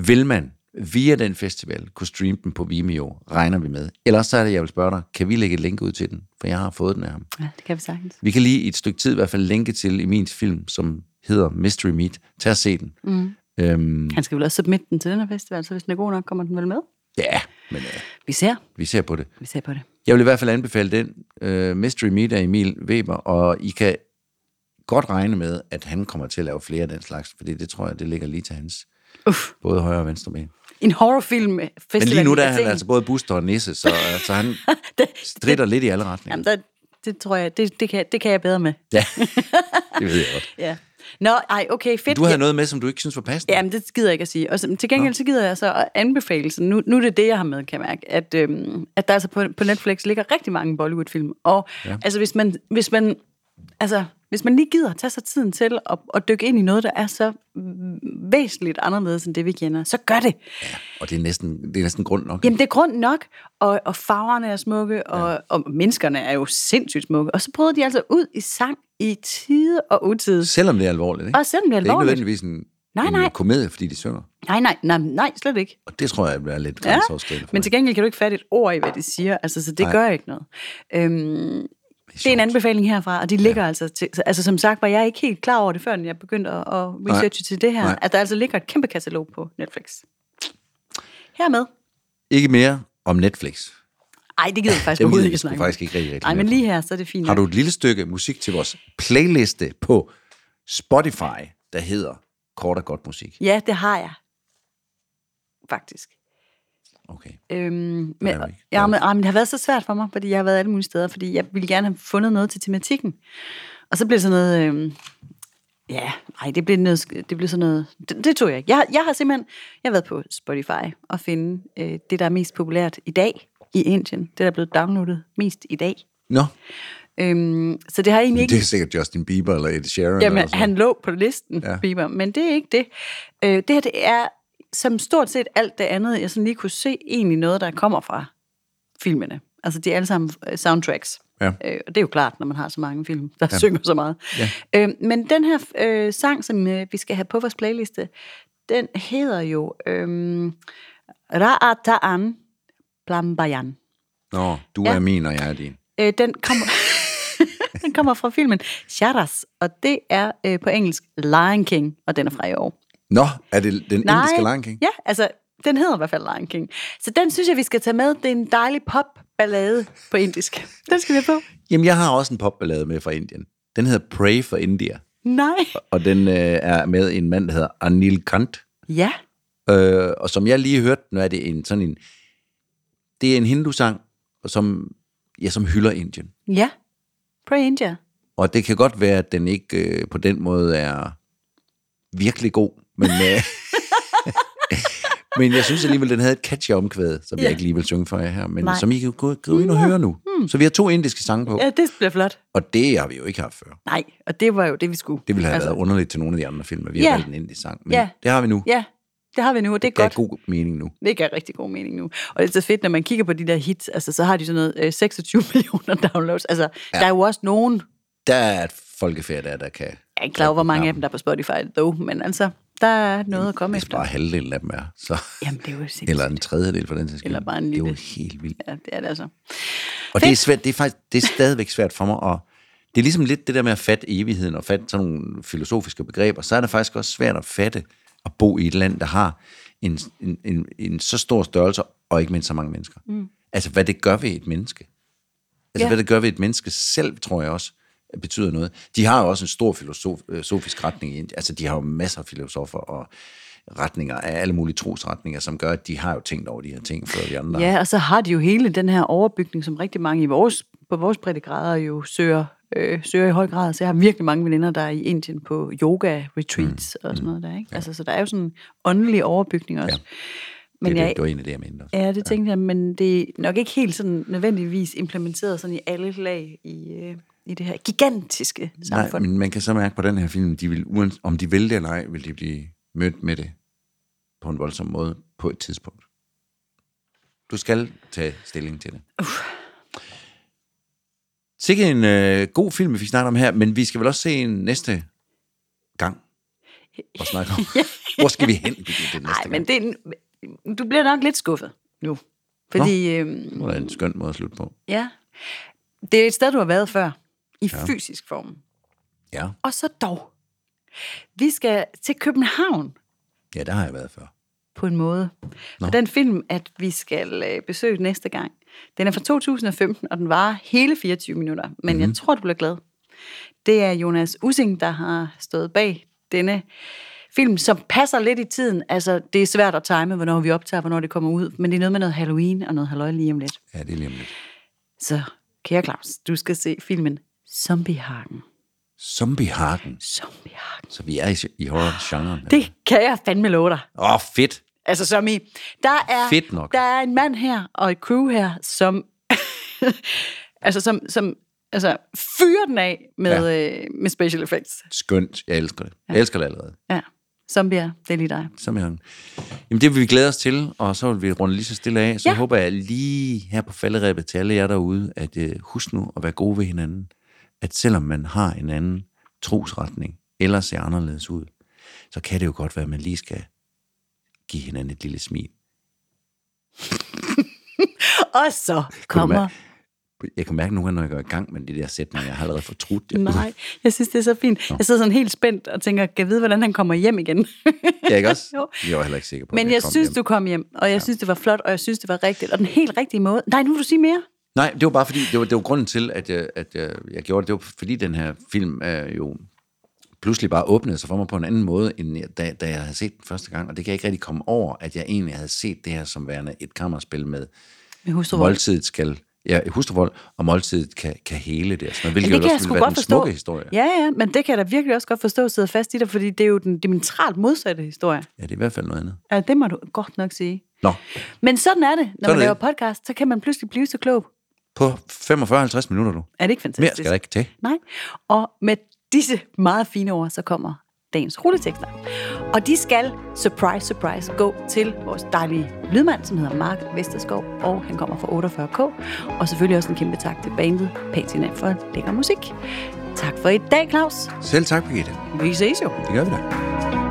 vil man via den festival kunne streame den på Vimeo, regner vi med. Ellers så er det, jeg vil spørge dig, kan vi lægge et link ud til den? For jeg har fået den af ham. Ja, det kan vi sagtens. Vi kan lige i et stykke tid i hvert fald linke til i min film, som hedder Mystery Meat. Tag og se den. Mm. Øhm, Han skal vel også submit den til den her festival, så hvis den er god nok, kommer den vel med? ja, men øh, Vi ser. vi ser på det. Vi ser på det. Jeg vil i hvert fald anbefale den. Uh, Mystery Meat af Emil Weber, og I kan godt regne med, at han kommer til at lave flere af den slags, fordi det tror jeg, det ligger lige til hans. Uff. Både højre og venstre ben. En horrorfilm festival Men lige nu der er han altså både Buster og Nisse, så altså, han stritter lidt i alle retninger. Jamen, der, det tror jeg, det, det, kan, det kan jeg bedre med. Ja, det ved jeg godt. Ja. Nå, ej, okay, fedt. Du havde noget med, som du ikke synes var passende. Jamen, det gider jeg ikke at sige. Og så, til gengæld så gider jeg så at anbefale, så nu, nu er det det, jeg har med, kan jeg mærke, at, øhm, at der altså på, på Netflix ligger rigtig mange Bollywood-film. Og ja. altså, hvis man, hvis man, altså, hvis man lige gider at tage sig tiden til at, at dykke ind i noget, der er så væsentligt anderledes end det, vi kender, så gør det. Og det er næsten, det er næsten grund nok. Jamen, det er grund nok, og, og farverne er smukke, og, ja. og menneskerne er jo sindssygt smukke. Og så brød de altså ud i sang i tide og utide. Selvom det er alvorligt, ikke? Og selvom det er Det er ikke alvorligt. nødvendigvis en, Nej, en nej. komedie, fordi de synger. Nej, nej, nej, nej, slet ikke. Og det tror jeg er lidt Ja, grænseoverskridende for men til gengæld kan du ikke fatte et ord i, hvad de siger. Altså, så det Nej. gør ikke noget. Øhm, det er en anbefaling herfra, og de ligger ja. altså til, altså som sagt var jeg ikke helt klar over det, før jeg begyndte at, at researche til det her, Nej. at der altså ligger et kæmpe katalog på Netflix. Hermed. Ikke mere om Netflix. Ej, det gider jeg faktisk overhovedet ikke snakke faktisk ikke rigtig Nej, reklamere men lige her, så er det fint. Har du et lille stykke musik til vores playliste på Spotify, der hedder Kort og Godt Musik? Ja, det har jeg. Faktisk. Okay. Øhm, men, ja, men, ah, men det har været så svært for mig, fordi jeg har været alle mulige steder, fordi jeg ville gerne have fundet noget til tematikken. Og så blev det sådan noget... Øhm, ja, nej, det blev, noget, det blev sådan noget... Det, det tog jeg ikke. Jeg, har- jeg har simpelthen jeg har været på Spotify og finde øh, det, der er mest populært i dag i Indien. Det, der er blevet downloadet mest i dag. Nå, Øhm, så det har egentlig ikke... det er sikkert Justin Bieber eller Ed Sheeran. Jamen, eller sådan han lå på listen, Ja. ja. Bieber, men det er ikke det. Øh, det her, det er som stort set alt det andet, jeg sådan lige kunne se, egentlig noget, der kommer fra filmene. Altså, de er alle sammen øh, soundtracks. Ja. Øh, og det er jo klart, når man har så mange film, der Ja. synger så meget. Ja. Øh, men den her øh, sang, som øh, vi skal have på vores playliste, den hedder jo øh, Ra'ataan Plambayan. Nå, du Ja. er min, og jeg er din. Øh, den kommer... den kommer fra filmen Charas, og det er øh, på engelsk Lion King, og den er fra i år. Nå, er det den indiske Lion King? Ja, altså, den hedder i hvert fald Lion King. Så den synes jeg, vi skal tage med. Det er en dejlig pop-ballade på indisk. Den skal vi have på. Jamen, jeg har også en popballade med fra Indien. Den hedder Pray for India, Nej. og den øh, er med en mand, der hedder Anil Kant. Ja. Øh, og som jeg lige hørte, nu er det en sådan en... Det er en hindu-sang, som, ja, som hylder Indien. Ja. Pray India. Og det kan godt være, at den ikke øh, på den måde er virkelig god, men, øh, men jeg synes alligevel, den havde et catchy omkvæd, som ja. jeg ikke lige vil synge for jer her, men Nej. som I kan gå, gå ind og høre nu. Hmm. Så vi har to indiske sange på, Ja, det bliver flot. og det har vi jo ikke haft før. Nej, og det var jo det, vi skulle. Det ville have altså, været underligt til nogle af de andre film, at vi har Ja. valgt en indisk sang, men Ja. det har vi nu. Ja, det har vi nu, og det er Det godt. god mening nu. Det giver rigtig god mening nu. Og det er så fedt, når man kigger på de der hits, altså så har de sådan noget øh, 26 millioner downloads. Altså, ja. der er jo også nogen, Der er et folkefærd der, der kan... jeg er ikke klar over, hvor mange af dem, der er på Spotify, dog, men altså, der er noget at komme efter. bare halvdelen af dem er, så... Jamen, det er jo sindssygt. Eller en tredjedel for den sags. Eller bare en Det er jo lille- helt vildt. Ja, det er det altså. Og det er svært, det er faktisk, det er stadigvæk svært for mig at, det er ligesom lidt det der med at fatte evigheden og fatte sådan nogle filosofiske begreber, så er det faktisk også svært at fatte at bo i et land, der har en, en, en, en så stor størrelse, og ikke mindst så mange mennesker. Mm. Altså, hvad det gør ved et menneske. Altså, Ja. hvad det gør ved et menneske selv, tror jeg også, betyder noget. De har jo også en stor filosofisk retning. i Indien. Altså, de har jo masser af filosofer og retninger af alle mulige trosretninger, som gør, at de har jo tænkt over de her ting, før vi andre. Ja, og så har de jo hele den her overbygning, som rigtig mange i vores på vores breddegrader jo søger, øh, søger i høj grad. Så jeg har virkelig mange veninder, der er i Indien på yoga-retreats mm. og sådan noget der. Ikke? Ja. Altså, så der er jo sådan en åndelig overbygning også. Ja. Men det, jeg, det var en af det, jeg mente også. Ja, det tænkte ja. jeg, men det er nok ikke helt sådan nødvendigvis implementeret sådan i alle lag i, øh, i det her gigantiske samfund. Nej, men man kan så mærke på den her film, de vil, om de vil det eller ej, vil de blive mødt med det på en voldsom måde på et tidspunkt. Du skal tage stilling til det. Uff. Sikke en øh, god film, vi fik snakket om her, men vi skal vel også se en næste gang og snakke om. Hvor skal vi hen det, det næste Nej, men det, du bliver nok lidt skuffet nu. Fordi, Nå, øhm, det er en skøn måde at slutte på. Ja. Det er et sted, du har været før. I ja. fysisk form. Ja. Og så dog. Vi skal til København. Ja, der har jeg været før. På en måde. Nå. For den film, at vi skal øh, besøge næste gang, den er fra 2015, og den var hele 24 minutter. Men mm-hmm. jeg mhm. tror, du bliver glad. Det er Jonas Using, der har stået bag denne film, som passer lidt i tiden. Altså, det er svært at time, hvornår vi optager, hvornår det kommer ud, men det er noget med noget Halloween og noget halløj lige om lidt. Ja, det er lige om lidt. Så, kære Claus, du skal se filmen Zombiehagen. Zombiehagen? Zombiehagen. Så vi er i, i horror-genren? Det kan jeg fandme love dig. Åh, oh, fedt. Altså, som i, der er, fedt nok. der er en mand her, og et crew her, som, altså, som, som altså, fyrer den af med, ja. øh, med special effects. Skønt. Jeg elsker det. Jeg elsker det allerede. Ja. Zombier, det er lige dig. Zombie Jamen det vil vi glæde os til, og så vil vi runde lige så stille af. Så ja. håber jeg lige her på falderæbet til alle jer derude, at uh, husk nu at være gode ved hinanden. At selvom man har en anden trosretning, eller ser anderledes ud, så kan det jo godt være, at man lige skal give hinanden et lille smil. og så kommer jeg kan mærke nogle gange, når jeg går i gang med de der sætninger, jeg har allerede fortrudt det. Nej, jeg synes, det er så fint. Nå. Jeg sidder sådan helt spændt og tænker, kan jeg vide, hvordan han kommer hjem igen? ja, ikke også? jo. Jeg var heller ikke sikker på, Men jeg, jeg synes, hjem. du kom hjem, og jeg ja. synes, det var flot, og jeg synes, det var rigtigt. Og den helt rigtige måde. Nej, nu vil du sige mere. Nej, det var bare fordi, det var, det var grunden til, at jeg, at jeg, jeg gjorde det. Det var fordi, den her film er jo pludselig bare åbnede sig for mig på en anden måde, end jeg, da, da jeg havde set den første gang. Og det kan jeg ikke rigtig komme over, at jeg egentlig havde set det her som værende et kammerspil med, med voldtid skal ja, hustruvold og måltid kan, kan hele det. Sådan, hvilket det kan også vil være den forstå. smukke historie. Ja, ja, men det kan jeg da virkelig også godt forstå at sidde fast i det, fordi det er jo den diametralt modsatte historie. Ja, det er i hvert fald noget andet. Ja, det må du godt nok sige. Nå. Men sådan er det, når sådan man laver podcast, så kan man pludselig blive så klog. På 45-50 minutter, du. Er det ikke fantastisk? Mere skal der ikke til. Nej, og med disse meget fine ord, så kommer dagens rulletekster. Og de skal, surprise, surprise, gå til vores dejlige lydmand, som hedder Mark Vesterskov, og han kommer fra 48K. Og selvfølgelig også en kæmpe tak til bandet Patina for lækker musik. Tak for i dag, Claus. Selv tak, Birgitte. Vi ses jo. Det gør vi da.